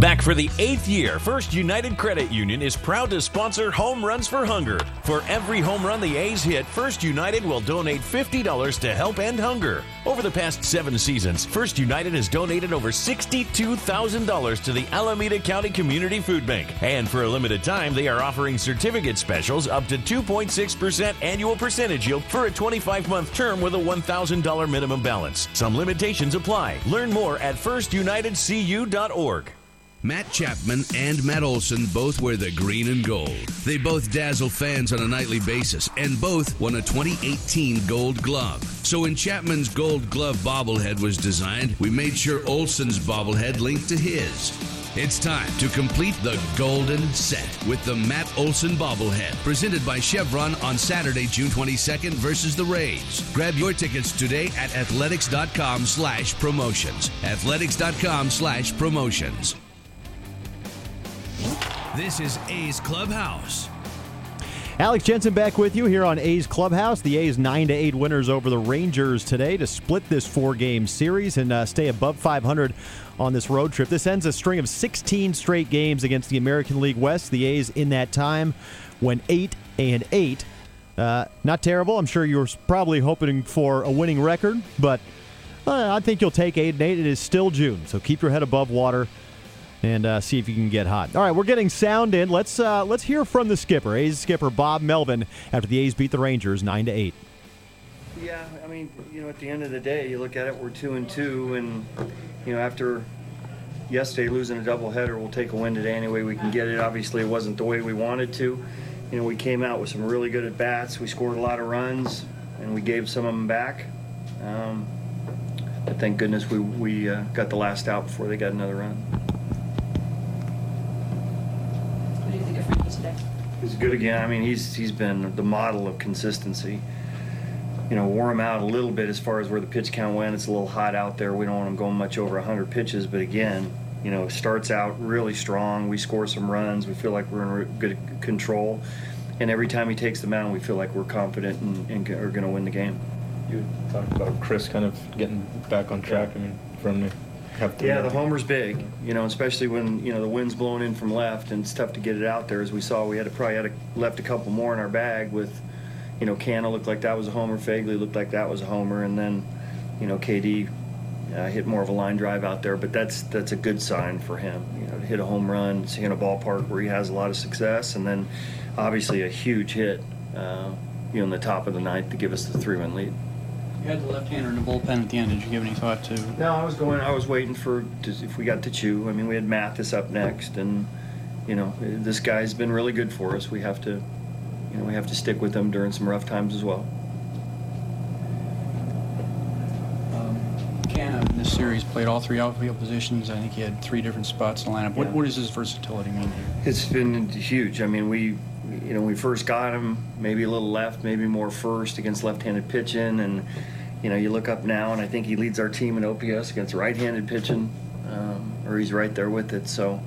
S17: Back for the eighth year, First United Credit Union is proud to sponsor Home Runs for Hunger. For every home run the A's hit, First United will donate $50 to help end hunger. Over the past seven seasons, First United has donated over $62,000 to the Alameda County Community Food Bank. And for a limited time, they are offering certificate specials up to 2.6% annual percentage yield for a 25 month term with a $1,000 minimum balance. Some limitations apply. Learn more at firstunitedcu.org.
S5: Matt Chapman and Matt Olson both wear the green and gold. They both dazzle fans on a nightly basis and both won a 2018 Gold Glove. So when Chapman's Gold Glove bobblehead was designed, we made sure Olson's bobblehead linked to his. It's time to complete the golden set with the Matt Olson bobblehead, presented by Chevron on Saturday, June 22nd versus the Rays. Grab your tickets today at athletics.com slash promotions. Athletics.com slash promotions. This is A's Clubhouse.
S6: Alex Jensen back with you here on A's Clubhouse. The A's 9 to 8 winners over the Rangers today to split this four game series and uh, stay above 500 on this road trip. This ends a string of 16 straight games against the American League West. The A's in that time went 8 and 8. Uh, not terrible. I'm sure you were probably hoping for a winning record, but uh, I think you'll take 8 and 8. It is still June, so keep your head above water and uh, see if you can get hot. All right, we're getting sound in. Let's uh, let's hear from the skipper, A's skipper Bob Melvin, after the A's beat the Rangers nine to eight.
S18: Yeah, I mean, you know, at the end of the day, you look at it, we're two and two, and you know, after yesterday losing a doubleheader, we'll take a win today any way we can get it. Obviously, it wasn't the way we wanted to. You know, we came out with some really good at bats. We scored a lot of runs, and we gave some of them back. Um, but thank goodness we we uh, got the last out before they got another run. He's good again. I mean, he's he's been the model of consistency. You know, wore him out a little bit as far as where the pitch count went. It's a little hot out there. We don't want him going much over 100 pitches, but again, you know, it starts out really strong. We score some runs. We feel like we're in good control. And every time he takes the mound, we feel like we're confident and, and are going to win the game.
S19: You talked about Khris kind of getting back on track. I mean, from the have
S18: Yeah, the homer's big, you know, especially when you know the wind's blowing in from left and it's tough to get it out there. As we saw, we had to probably had a, left a couple more in our bag with, you know, Canha looked like that was a homer, Phegley looked like that was a homer, and then, you know, KD uh, hit more of a line drive out there. But that's that's a good sign for him, you know, to hit a home run, see in a ballpark where he has a lot of success, and then obviously a huge hit, uh, you know, in the top of the ninth to give us the three-run lead.
S20: You had the left-hander in the bullpen at the end. Did you give any thought to?
S18: No, I was going. I was waiting for to, if we got to Choo. I mean, we had Mathis up next, and you know, this guy's been really good for us. We have to, you know, we have to stick with him during some rough times as well.
S20: Canha in this series played all three outfield positions. I think he had three different spots in the lineup. What,
S18: Yeah.
S20: what does his versatility mean?
S18: It's been huge. I mean, we, you know, we first got him maybe a little left, maybe more first against left-handed pitching, and you know, you look up now, and I think he leads our team in OPS against right-handed pitching, um, or he's right there with it. So.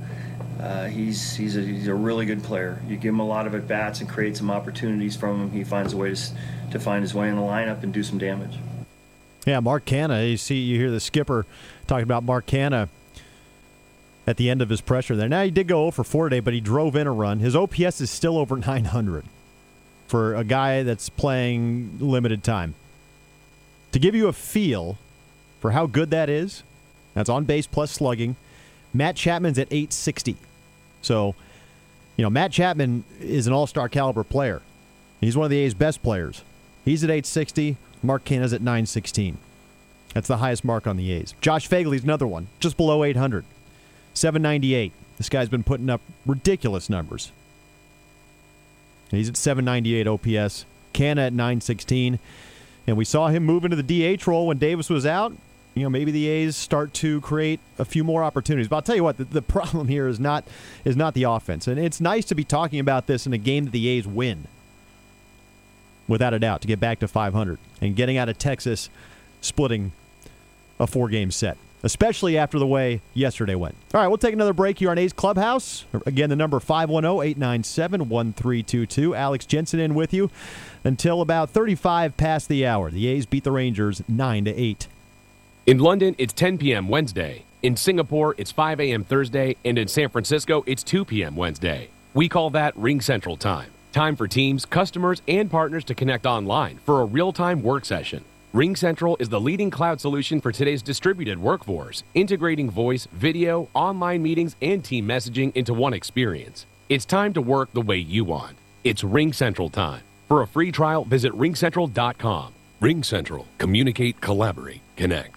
S18: Uh, he's he's a, he's a really good player. You give him a lot of at bats and create some opportunities from him. He finds a way to, to find his way in the lineup and do some damage.
S6: Yeah, Mark Canha. You see, you hear the skipper talking about Mark Canha at the end of his pressure there. Now he did go over for 4 today, but he drove in a run. His OPS is still over (laughs) 900 for a guy that's playing limited time. To give you a feel for how good that is, that's on base plus slugging. Matt Chapman's at 860. So, you know, Matt Chapman is an all star caliber player. He's one of the A's best players. He's at 860. Mark Canha's at 916. That's the highest mark on the A's. Josh Phegley's another one, just below 800. 798. This guy's been putting up ridiculous numbers. He's at 798 OPS. Canna at 916. And we saw him move into the DH role when Davis was out. You know, maybe the A's start to create a few more opportunities. But I'll tell you what, the, the (laughs) problem here is not is not the offense. And it's nice to be talking about this in a game that the A's win. Without a doubt, to get back to 500 and getting out of Texas splitting a four game set, especially after the way yesterday went. All right, we'll take another break here on A's Clubhouse. Again, the number 510 897 1322. Alex Jensen in with you until about 35 past the hour. The A's beat the Rangers 9 to 8.
S21: In London, it's 10 p.m. Wednesday. In Singapore, it's 5 a.m. Thursday. And in San Francisco, it's 2 p.m. Wednesday. We call that Ring Central Time. Time for teams, customers, and partners to connect online for a real time work session. Ring Central is the leading cloud solution for today's distributed workforce, integrating voice, video, online meetings, and team messaging into one experience. It's time to work the way you want. It's Ring Central time. For a free trial, visit ringcentral.com. Ring Central. Communicate, collaborate, connect.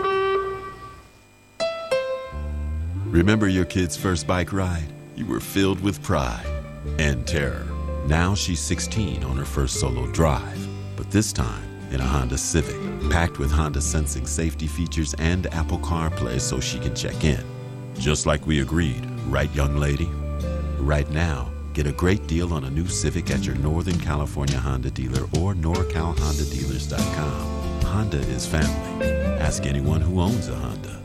S22: Remember your kid's first bike ride? You were filled with pride and terror. Now she's 16 on her first solo drive, but this time in a Honda Civic, packed with Honda sensing safety features and Apple CarPlay so she can check in. Just like we agreed, right, young lady? Right now, get a great deal on a new Civic at your Northern California Honda dealer or NorCalHondaDealers.com. Honda is family. Ask anyone who owns a Honda.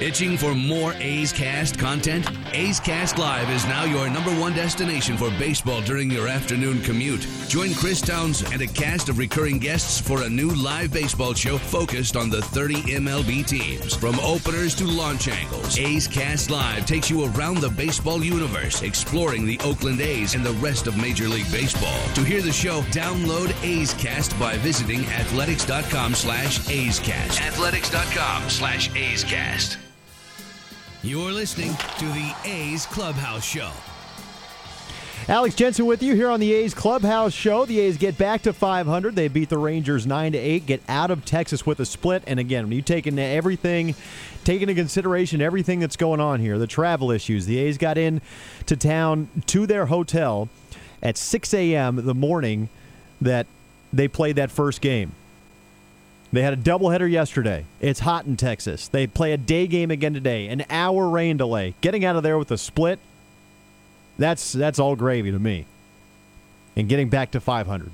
S5: Itching for more A's Cast content? A's Cast Live is now your number one destination for baseball during your afternoon commute. Join Chris Towns and a cast of recurring guests for a new live baseball show focused on the 30 MLB teams. From openers to launch angles, A's Cast Live takes you around the baseball universe, exploring the Oakland A's and the rest of Major League Baseball. To hear the show, download A's Cast by visiting athletics.com slash A's Cast. Athletics.com slash A's Cast. You're listening to the A's Clubhouse Show.
S6: Alex Jensen with you here on the A's Clubhouse Show. The A's get back to 500. They beat the Rangers 9 to 8, get out of Texas with a split. And again, when you take into everything, take into consideration everything that's going on here, the travel issues. The A's got in to town to their hotel at 6 a.m. the morning that they played that first game. They had a doubleheader yesterday. It's hot in Texas. They play a day game again today. An hour rain delay. Getting out of there with a split that's that's all gravy to me. And getting back to 500,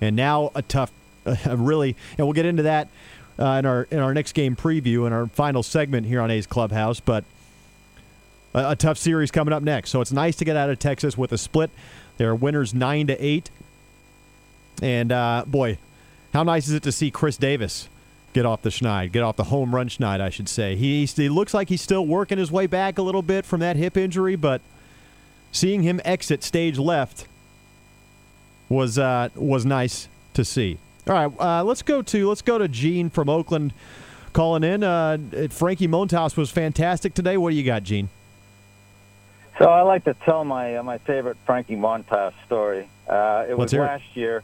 S6: and now a tough, (laughs) a really, and we'll get into that uh, in our in our next game preview in our final segment here on A's Clubhouse. But a, a tough series coming up next, so it's nice to get out of Texas with a split. There are winners nine to eight, and uh, boy, how nice is it to see Khris Davis get off the schneid, get off the home run schneid, I should say. He, he looks like he's still working his way back a little bit from that hip injury, but seeing him exit stage left was uh, was nice to see. All right, uh, let's go to let's go to Gene from Oakland calling in. Uh, Frankie Montas was fantastic today. What do you got, Gene?
S23: So I like to tell my uh, my favorite Frankie Montas story. Uh, it
S6: Let's
S23: was
S6: hear it.
S23: last year,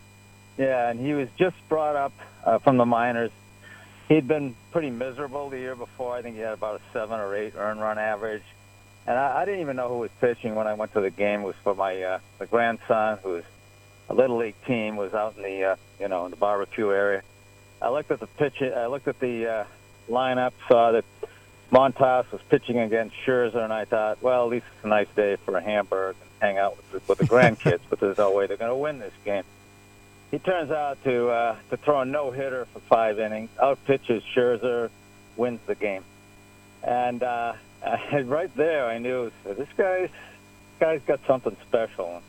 S23: yeah, and he was just brought up uh, from the minors. He'd been pretty miserable the year before. I think he had about a seven or eight earn run average. And I, I didn't even know who was pitching when I went to the game. It was for my uh, my grandson, who's a little league team, was out in the uh, you know in the barbecue area. I looked at the pitch. I looked at the uh, lineup, saw that Montas was pitching against Scherzer, and I thought, well, at least it's a nice day for a hamburger and hang out with the, with the grandkids. (laughs) but there's no way they're going to win this game. He turns out to uh, to throw a no hitter for five innings, out pitches Scherzer, wins the game, and. Uh, (laughs) right there, I knew this guy's this guy's got something special,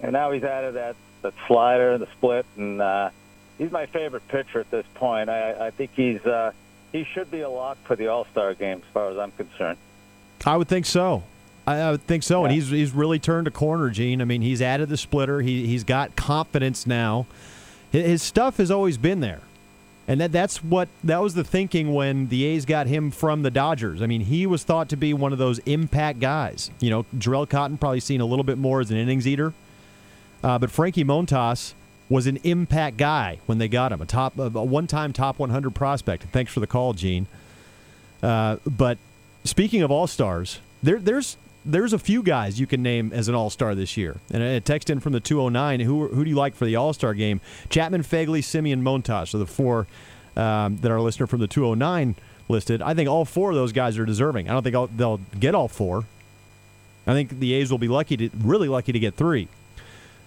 S23: and now he's added that that slider, and the split, and uh, he's my favorite pitcher at this point. I, I think he's uh, he should be a lock for the All Star game, as far as I'm concerned.
S6: I would think so. I, I think so, and he's he's really turned a corner, Gene. I mean, he's added the splitter. He he's got confidence now. His, his stuff has always been there. And that that's what that was the thinking when the A's got him from the Dodgers. I mean, he was thought to be one of those impact guys. You know, Jharel Cotton probably seen a little bit more as an innings eater, uh, but Frankie Montas was an impact guy when they got him, a top, a one-time top 100 prospect. Thanks for the call, Gene. Uh, but speaking of all stars, there, there's there's a few guys you can name as an all star this year. And a text in from the 209 who, who do you like for the all star game? Chapman, Phegley, Semien, Montas are the four um, that our listener from the 209 listed. I think all four of those guys are deserving. I don't think all, they'll get all four. I think the A's will be lucky to really lucky to get three.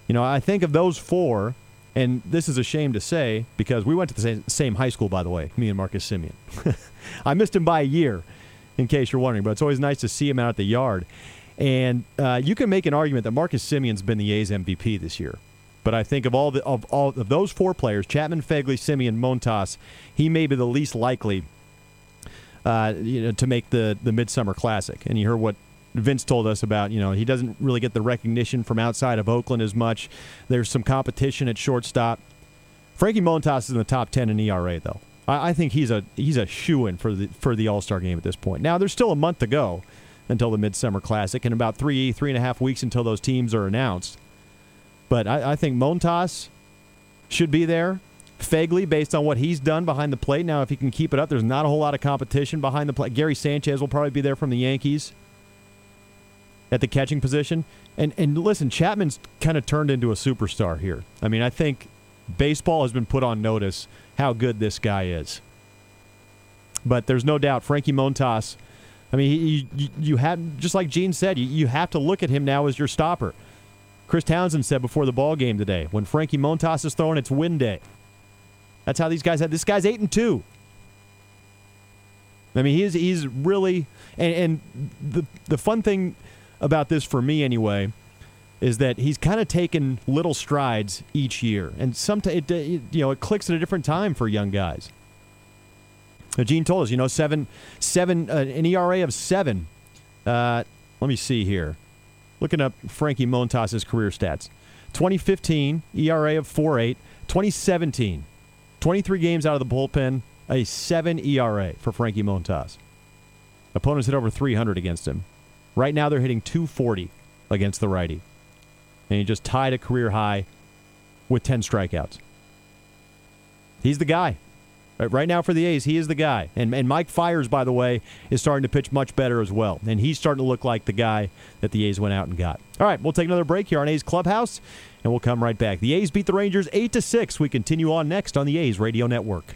S6: You know, I think of those four, and this is a shame to say because we went to the same high school, by the way, me and Marcus Semien. (laughs) I missed him by a year, in case you're wondering, but it's always nice to see him out at the yard. And uh, you can make an argument that Marcus Semien's been the A's MVP this year. But I think of all the, of all of those four players, Chapman, Phegley, Simeon, Montas, he may be the least likely uh, you know, to make the the Midsummer Classic. And you heard what Vince told us about, you know, he doesn't really get the recognition from outside of Oakland as much. There's some competition at shortstop. Frankie Montas is in the top ten in ERA, though. I, I think he's a he's a shoe in for the for the All Star game at this point. Now there's still a month to go until the Midsummer Classic, and about three three and a half weeks until those teams are announced. But I, I think Montas should be there. Phegley, based on what he's done behind the plate. Now, if he can keep it up, there's not a whole lot of competition behind the plate. Gary Sanchez will probably be there from the Yankees at the catching position. And and listen, Chapman's kind of turned into a superstar here. I mean, I think baseball has been put on notice how good this guy is. But there's no doubt Frankie Montas. I mean, he, you, you have just like Gene said, you, you have to look at him now as your stopper. Chris Townsend said before the ball game today, when Frankie Montas is throwing, it's win day. That's how these guys had. This guy's eight and two. I mean, he's he's really and, and the the fun thing about this for me anyway is that he's kind of taken little strides each year, and sometimes you know it clicks at a different time for young guys. Gene told us, you know, seven seven uh, an ERA of seven. Uh, let me see here. Looking up Frankie Montas' career stats. 2015 ERA of 4.8. 2017 23 games out of the bullpen, a 7 ERA for Frankie Montas. Opponents hit over 300 against him. Right now they're hitting 240 against the righty. And he just tied a career high with 10 strikeouts. He's the guy. Right, right now for the A's, he is the guy. And, and Mike Fiers, by the way, is starting to pitch much better as well. And he's starting to look like the guy that the A's went out and got. All right, we'll take another break here on A's Clubhouse, and we'll come right back. The A's beat the Rangers 8 to 6. We continue on next on the A's Radio Network.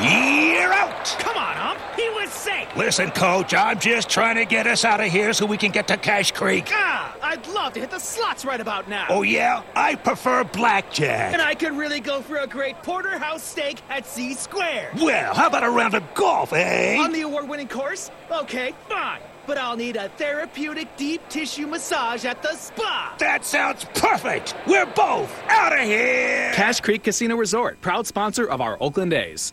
S24: You're out!
S25: Come on, Ump. He was safe.
S24: Listen, Coach, I'm just trying to get us out of here so we can get to Cache Creek.
S25: Ah, I'd love to hit the slots right about now.
S24: Oh, yeah? I prefer blackjack.
S25: And I could really go for a great porterhouse steak at C Square.
S24: Well, how about a round of golf, eh?
S25: On the award winning course? Okay, fine. But I'll need a therapeutic deep tissue massage at the spa.
S24: That sounds perfect. We're both out of here.
S26: Cache Creek Casino Resort, proud sponsor of our Oakland A's.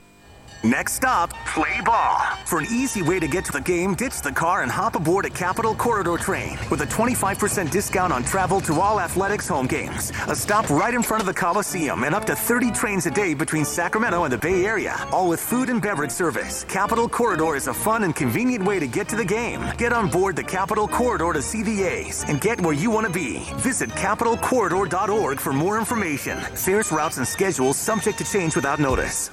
S27: Next stop, play ball. For an easy way to get to the game, ditch the car and hop aboard a Capitol Corridor train with a 25% discount on travel to all athletics home games. A stop right in front of the Coliseum and up to 30 trains a day between Sacramento and the Bay Area, all with food and beverage service. Capitol Corridor is a fun and convenient way to get to the game. Get on board the Capitol Corridor to see the A's and get where you want to be. Visit capitolcorridor.org for more information. Fares, routes, and schedules subject to change without notice.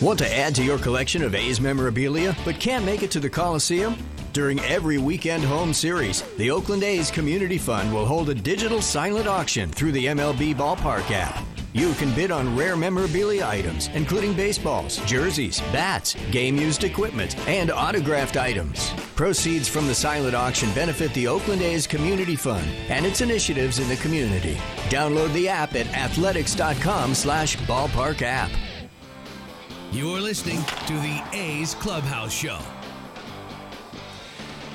S28: Want to add to your collection of A's memorabilia but can't make it to the Coliseum? During every weekend home series, the Oakland A's Community Fund will hold a digital silent auction through the MLB Ballpark app. You can bid on rare memorabilia items, including baseballs, jerseys, bats, game used equipment, and autographed items. Proceeds from the silent auction benefit the Oakland A's Community Fund and its initiatives in the community. Download the app at athletics.com slash ballpark app.
S5: You're listening to the A's Clubhouse Show.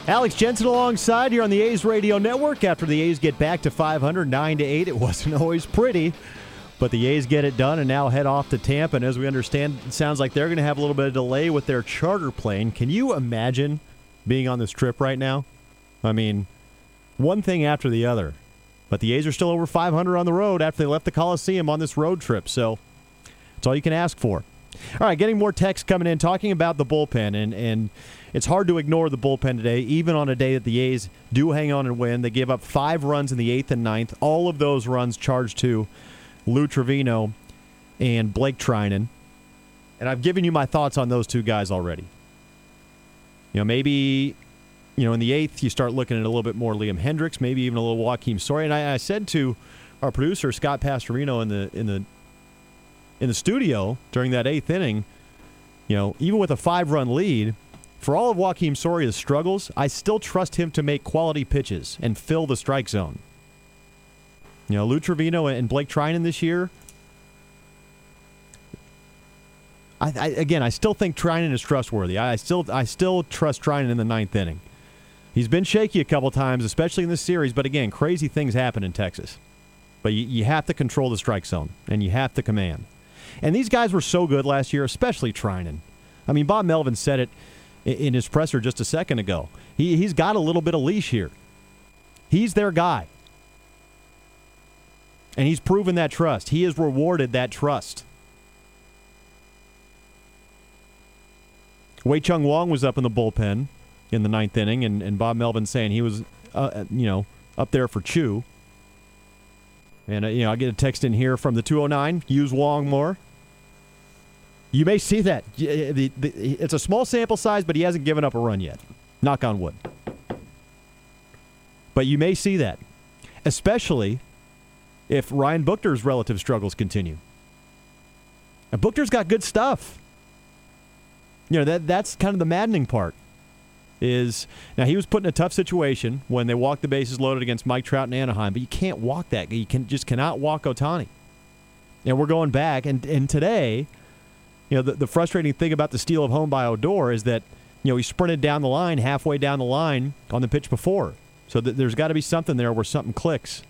S6: Alex Jensen alongside here on the A's Radio Network. After the A's get back to 500, 9 to 8, it (laughs) wasn't always pretty, but the A's get it done and now head off to Tampa. And as we understand, it sounds like they're going to have a little bit of delay with their charter plane. Can you imagine being on this trip right now? I mean, one thing after the other. But the A's are still over 500 on the road after they left the Coliseum on this road trip. So that's all you can ask for. All right, getting more text coming in talking about the bullpen, and, and it's hard to ignore the bullpen today, even on a day that the A's do hang on and win. They give up five runs in the eighth and ninth. All of those runs charged to Lou Trivino and Blake Treinen. And I've given you my thoughts on those two guys already. You know, maybe, you know, in the eighth, you start looking at a little bit more Liam Hendriks, maybe even a little Joakim Soria. And I, I said to our producer, Scott Pastorino, in the, in the in the studio during that eighth inning, you know, even with a five run lead, for all of Joakim Soria's struggles, I still trust him to make quality pitches and fill the strike zone. You know, Lou Trivino and Blake Treinen this year. I, I, again, I still think Treinen is trustworthy. I, I still, I still trust Treinen in the ninth inning. He's been shaky a couple times, especially in this series. But again, crazy things happen in Texas. But you, you have to control the strike zone, and you have to command. And these guys were so good last year, especially Treinen. I mean, Bob Melvin said it in his presser just a second ago. He, he's got a little bit of leash here. He's their guy. And he's proven that trust. He has rewarded that trust. Wei-Chung Wang was up in the bullpen in the ninth inning, and, and Bob Melvin saying he was, uh, you know, up there for Choo. And, uh, you know, I get a text in here from the 209. Use Wong more. You may see that. Uh, the, it's a small sample size, but he hasn't given up a run yet. Knock on wood. But you may see that, especially if Ryan Buchter's relative struggles continue. And Buchter's got good stuff. You know, that that's kind of the maddening part. Is now he was put in a tough situation when they walked the bases loaded against Mike Trout in Anaheim, but you can't walk that. You can just cannot walk Ohtani. And we're going back, and and today, you know, the, the frustrating thing about the steal of home by Odor is that you know he sprinted down the line halfway down the line on the pitch before, So th- there's got to be something there where something clicks.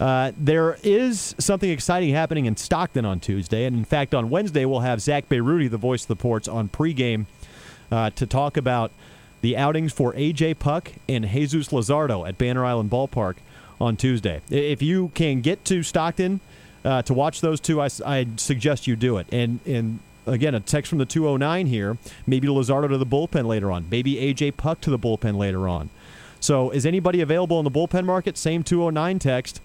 S6: Uh, there is something exciting happening in Stockton on Tuesday, and in fact, on Wednesday we'll have Zack Bayrouty, the voice of the Ports, on pregame uh, to talk about the outings for AJ Puk and Jesus Luzardo at Banner Island Ballpark on Tuesday. If you can get to Stockton uh, to watch those two, I, I suggest you do it. And and again, a text from the 209 here. Maybe Luzardo to the bullpen later on. Maybe AJ Puk to the bullpen later on. So is anybody available in the bullpen market? Same 209 text.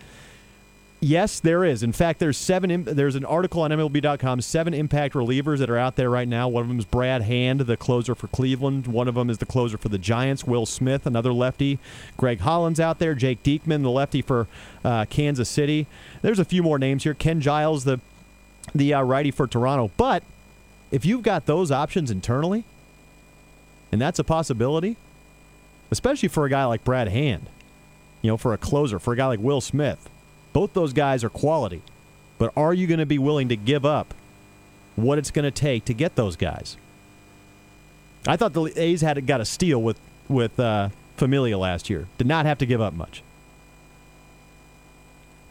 S6: Yes, there is. In fact, there's seven. There's an article on MLB.com. Seven impact relievers that are out there right now. One of them is Brad Hand, the closer for Cleveland. One of them is the closer for the Giants. Will Smith, another lefty. Greg Holland's out there. Jake Diekman, the lefty for uh, Kansas City. There's a few more names here. Ken Giles, the the uh, righty for Toronto. But if you've got those options internally, and that's a possibility, especially for a guy like Brad Hand, you know, for a closer, for a guy like Will Smith both those guys are quality, but are you going to be willing to give up what it's going to take to get those guys? I thought the A's had got a steal with with uh, Familia last year. Did not have to give up much,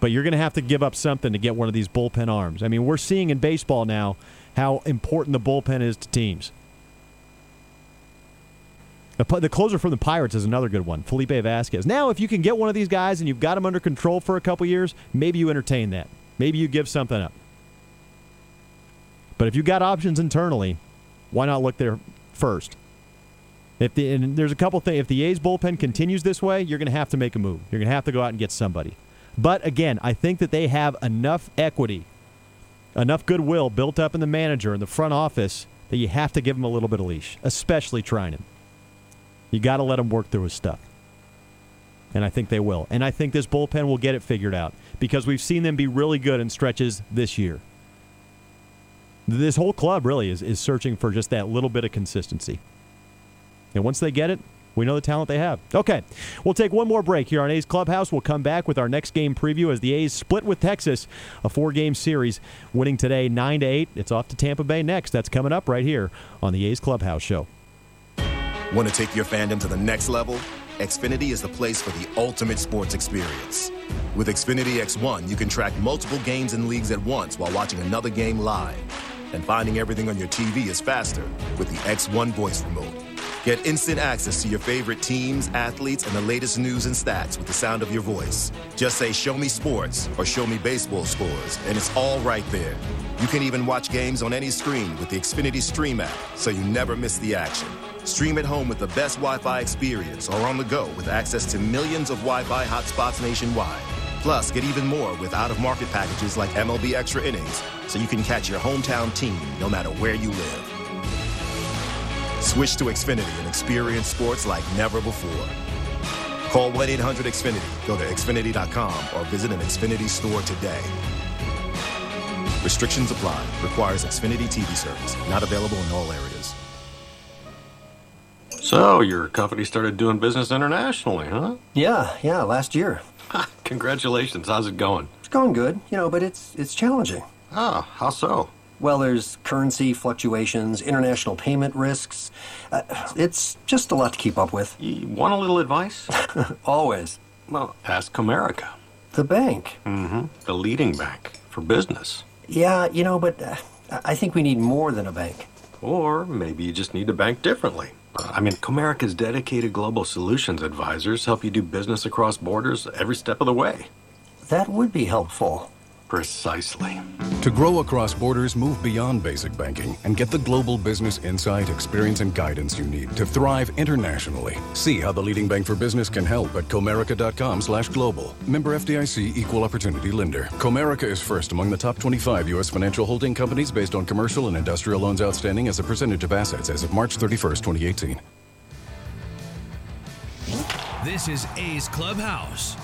S6: but you're going to have to give up something to get one of these bullpen arms. I mean, we're seeing in baseball now how important the bullpen is to teams. The, closer from the Pirates is another good one, Felipe Vasquez. Now, if you can get one of these guys and you've got them under control for a couple years, maybe you entertain that. Maybe you give something up. But if you've got options internally, why not look there first? If the, and there's a couple things. If the A's bullpen continues this way, you're going to have to make a move. You're going to have to go out and get somebody. But again, I think that they have enough equity, enough goodwill built up in the manager and the front office that you have to give them a little bit of leash, especially Treinen. You got to let him work through his stuff. And I think they will. And I think this bullpen will get it figured out because we've seen them be really good in stretches this year. This whole club really is, is searching for just that little bit of consistency. And once they get it, we know the talent they have. Okay, we'll take one more break here on A's Clubhouse. We'll come back with our next game preview as the A's split with Texas, a four-game series, winning today nine to eight. It's off to Tampa Bay next. That's coming up right here on the A's Clubhouse Show.
S29: Want to take your fandom to the next level? Xfinity is the place for the ultimate sports experience. With Xfinity X1, you can track multiple games and leagues at once while watching another game live. And finding everything on your TV is faster with the X1 voice remote. Get instant access to your favorite teams, athletes, and the latest news and stats with the sound of your voice. Just say, Show me sports or Show me baseball scores, and it's all right there. You can even watch games on any screen with the Xfinity Stream app, so you never miss the action. Stream at home with the best Wi Fi experience or on the go with access to millions of Wi Fi hotspots nationwide. Plus, get even more with out of market packages like MLB Extra Innings, so you can catch your hometown team no matter where you live. Switch to Xfinity and experience sports like never before. Call 1 800 Xfinity, go to Xfinity.com, or visit an Xfinity store today. Restrictions apply. Requires Xfinity TV service. Not available in all areas.
S30: So, your company started doing business internationally, huh?
S31: Yeah, yeah, last year.
S30: Congratulations. How's it going?
S31: It's going good, you know, but it's it's challenging.
S30: Ah, how so?
S31: Well, there's currency fluctuations, international payment risks. Uh, it's just a lot to keep up with.
S30: You want a little advice? (laughs)
S31: Always.
S30: Well, ask Comerica.
S31: The bank?
S30: Mm-hmm. The leading bank for business.
S31: Yeah, you know, but uh, I think we need more than a bank.
S30: Or maybe you just need to bank differently. I mean, Comerica's dedicated global solutions advisors help you do business across borders every step of the way.
S31: That would be helpful.
S30: Precisely.
S32: To grow across borders, move beyond basic banking and get the global business insight, experience, and guidance you need to thrive internationally. See how the leading bank for business can help at comerica.com slash global. Member FDIC Equal Opportunity Lender. Comerica is first among the top 25 U.S. financial holding companies based on commercial and industrial loans outstanding as a percentage of assets as of March 31st, 2018.
S5: This is A's Clubhouse.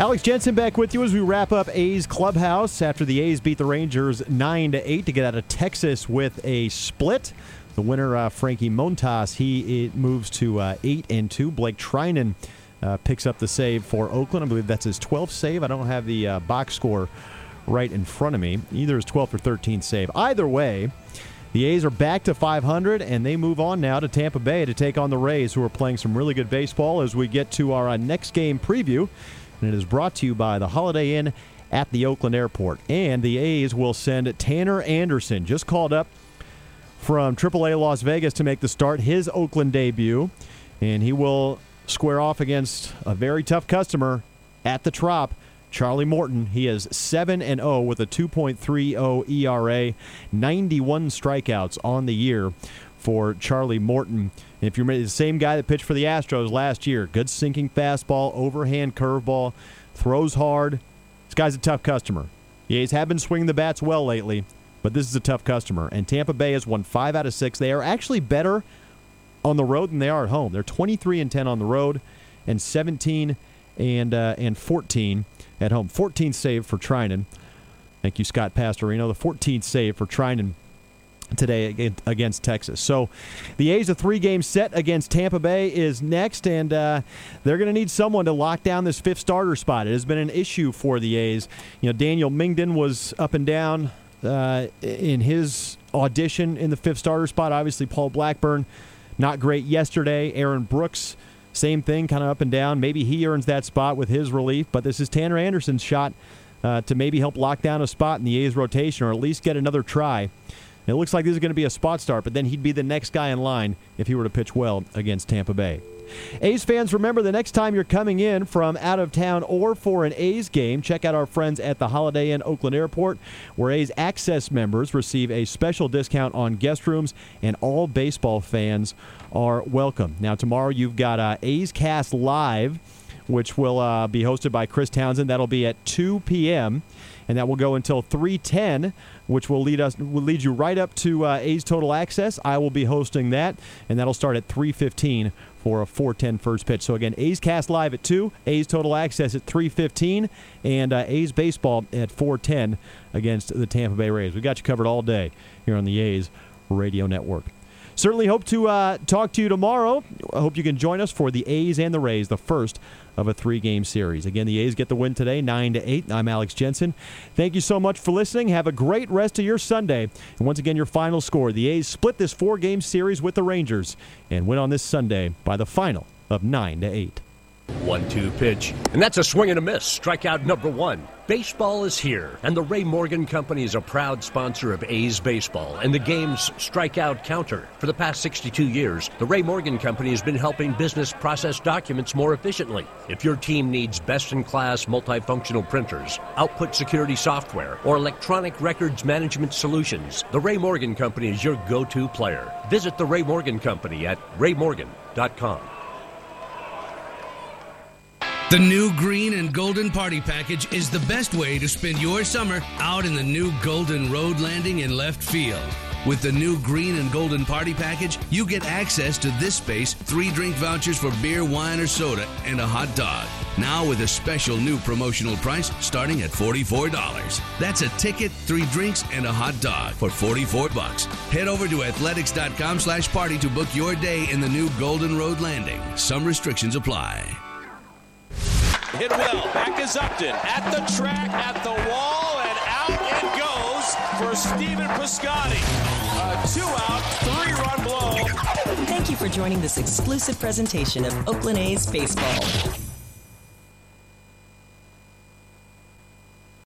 S6: Alex Jensen back with you as we wrap up A's clubhouse after the A's beat the Rangers nine to eight to get out of Texas with a split. The winner, uh, Frankie Montas, he moves to uh, eight and two. Blake Treinen uh, picks up the save for Oakland. I believe that's his 12th save. I don't have the uh, box score right in front of me. Either his 12th or 13th save. Either way, The A's are back to 500, and they move on now to Tampa Bay to take on the Rays, who are playing some really good baseball as we get to our uh, next game preview. And it is brought to you by the Holiday Inn at the Oakland Airport. And the A's will send Tanner Anderson, just called up from AAA Las Vegas to make the start, his Oakland debut. And he will square off against a very tough customer at the Trop. Charlie Morton, he is 7 and 0 with a 2.30 ERA, 91 strikeouts on the year for Charlie Morton. If you're the same guy that pitched for the Astros last year, good sinking fastball, overhand curveball, throws hard. This guy's a tough customer. The A's have been swinging the bats well lately, but this is a tough customer. And Tampa Bay has won five out of six. They are actually better on the road than they are at home. They're 23 and 10 on the road, and 17 and uh, and 14 at home. 14th save for Treinen. Thank you, Scott Pastorino. The 14th save for Treinen today against Texas. So the A's a three-game set against Tampa Bay is next, and uh, they're going to need someone to lock down this fifth starter spot. It has been an issue for the A's. You know, Daniel Mengden was up and down uh, in his audition in the fifth starter spot. Obviously, Paul Blackburn not great yesterday. Aaron Brooks. Same thing, kind of up and down. Maybe he earns that spot with his relief, but this is Tanner Anderson's shot uh, to maybe help lock down a spot in the A's rotation or at least get another try. It looks like this is going to be a spot start, but then he'd be the next guy in line if he were to pitch well against Tampa Bay. A's fans, remember the next time you're coming in from out of town or for an A's game, check out our friends at the Holiday Inn Oakland Airport, where A's Access members receive a special discount on guest rooms, and all baseball fans are welcome. Now, tomorrow you've got uh, A's Cast Live, which will uh, be hosted by Chris Townsend. That'll be at 2 p.m and that will go until 310, which will lead us will lead you right up to uh, A's Total Access. I will be hosting that, and that'll start at 315 for a 410 first pitch. So again, A's Cast Live at 2, A's Total Access at 315, and uh, A's Baseball at 410 against the Tampa Bay Rays. We've got you covered all day here on the A's Radio Network. Certainly hope to uh, talk to you tomorrow. I hope you can join us for the A's and the Rays, the first of a three-game series. Again, the A's get the win today, nine to eight. I'm Alex Jensen. Thank you so much for listening. Have a great rest of your Sunday. And once again, your final score: the A's split this four-game series with the Rangers and win on this Sunday by the final of nine to eight.
S33: One-two pitch, and that's a swing and a miss. Strikeout number one. Baseball is here, and the Ray Morgan Company is a proud sponsor of A's Baseball and the game's strikeout counter. For the past 62 years, the Ray Morgan Company has been helping business process documents more efficiently. If your team needs best in class multifunctional printers, output security software, or electronic records management solutions, the Ray Morgan Company is your go to player. Visit the Ray Morgan Company at raymorgan.com.
S5: The new green and golden party package is the best way to spend your summer out in the new golden road landing in left field. With the new green and golden party package, you get access to this space, three drink vouchers for beer, wine, or soda, and a hot dog. Now with a special new promotional price starting at $44. That's a ticket, three drinks, and a hot dog for 44 bucks. Head over to athletics.com slash party to book your day in the new Golden Road Landing. Some restrictions apply.
S34: Hit well. Back is Upton. At the track, at the wall, and out it goes for Stephen Piscotty. A two-out, three-run blow.
S35: Thank you for joining this exclusive presentation of Oakland A's Baseball.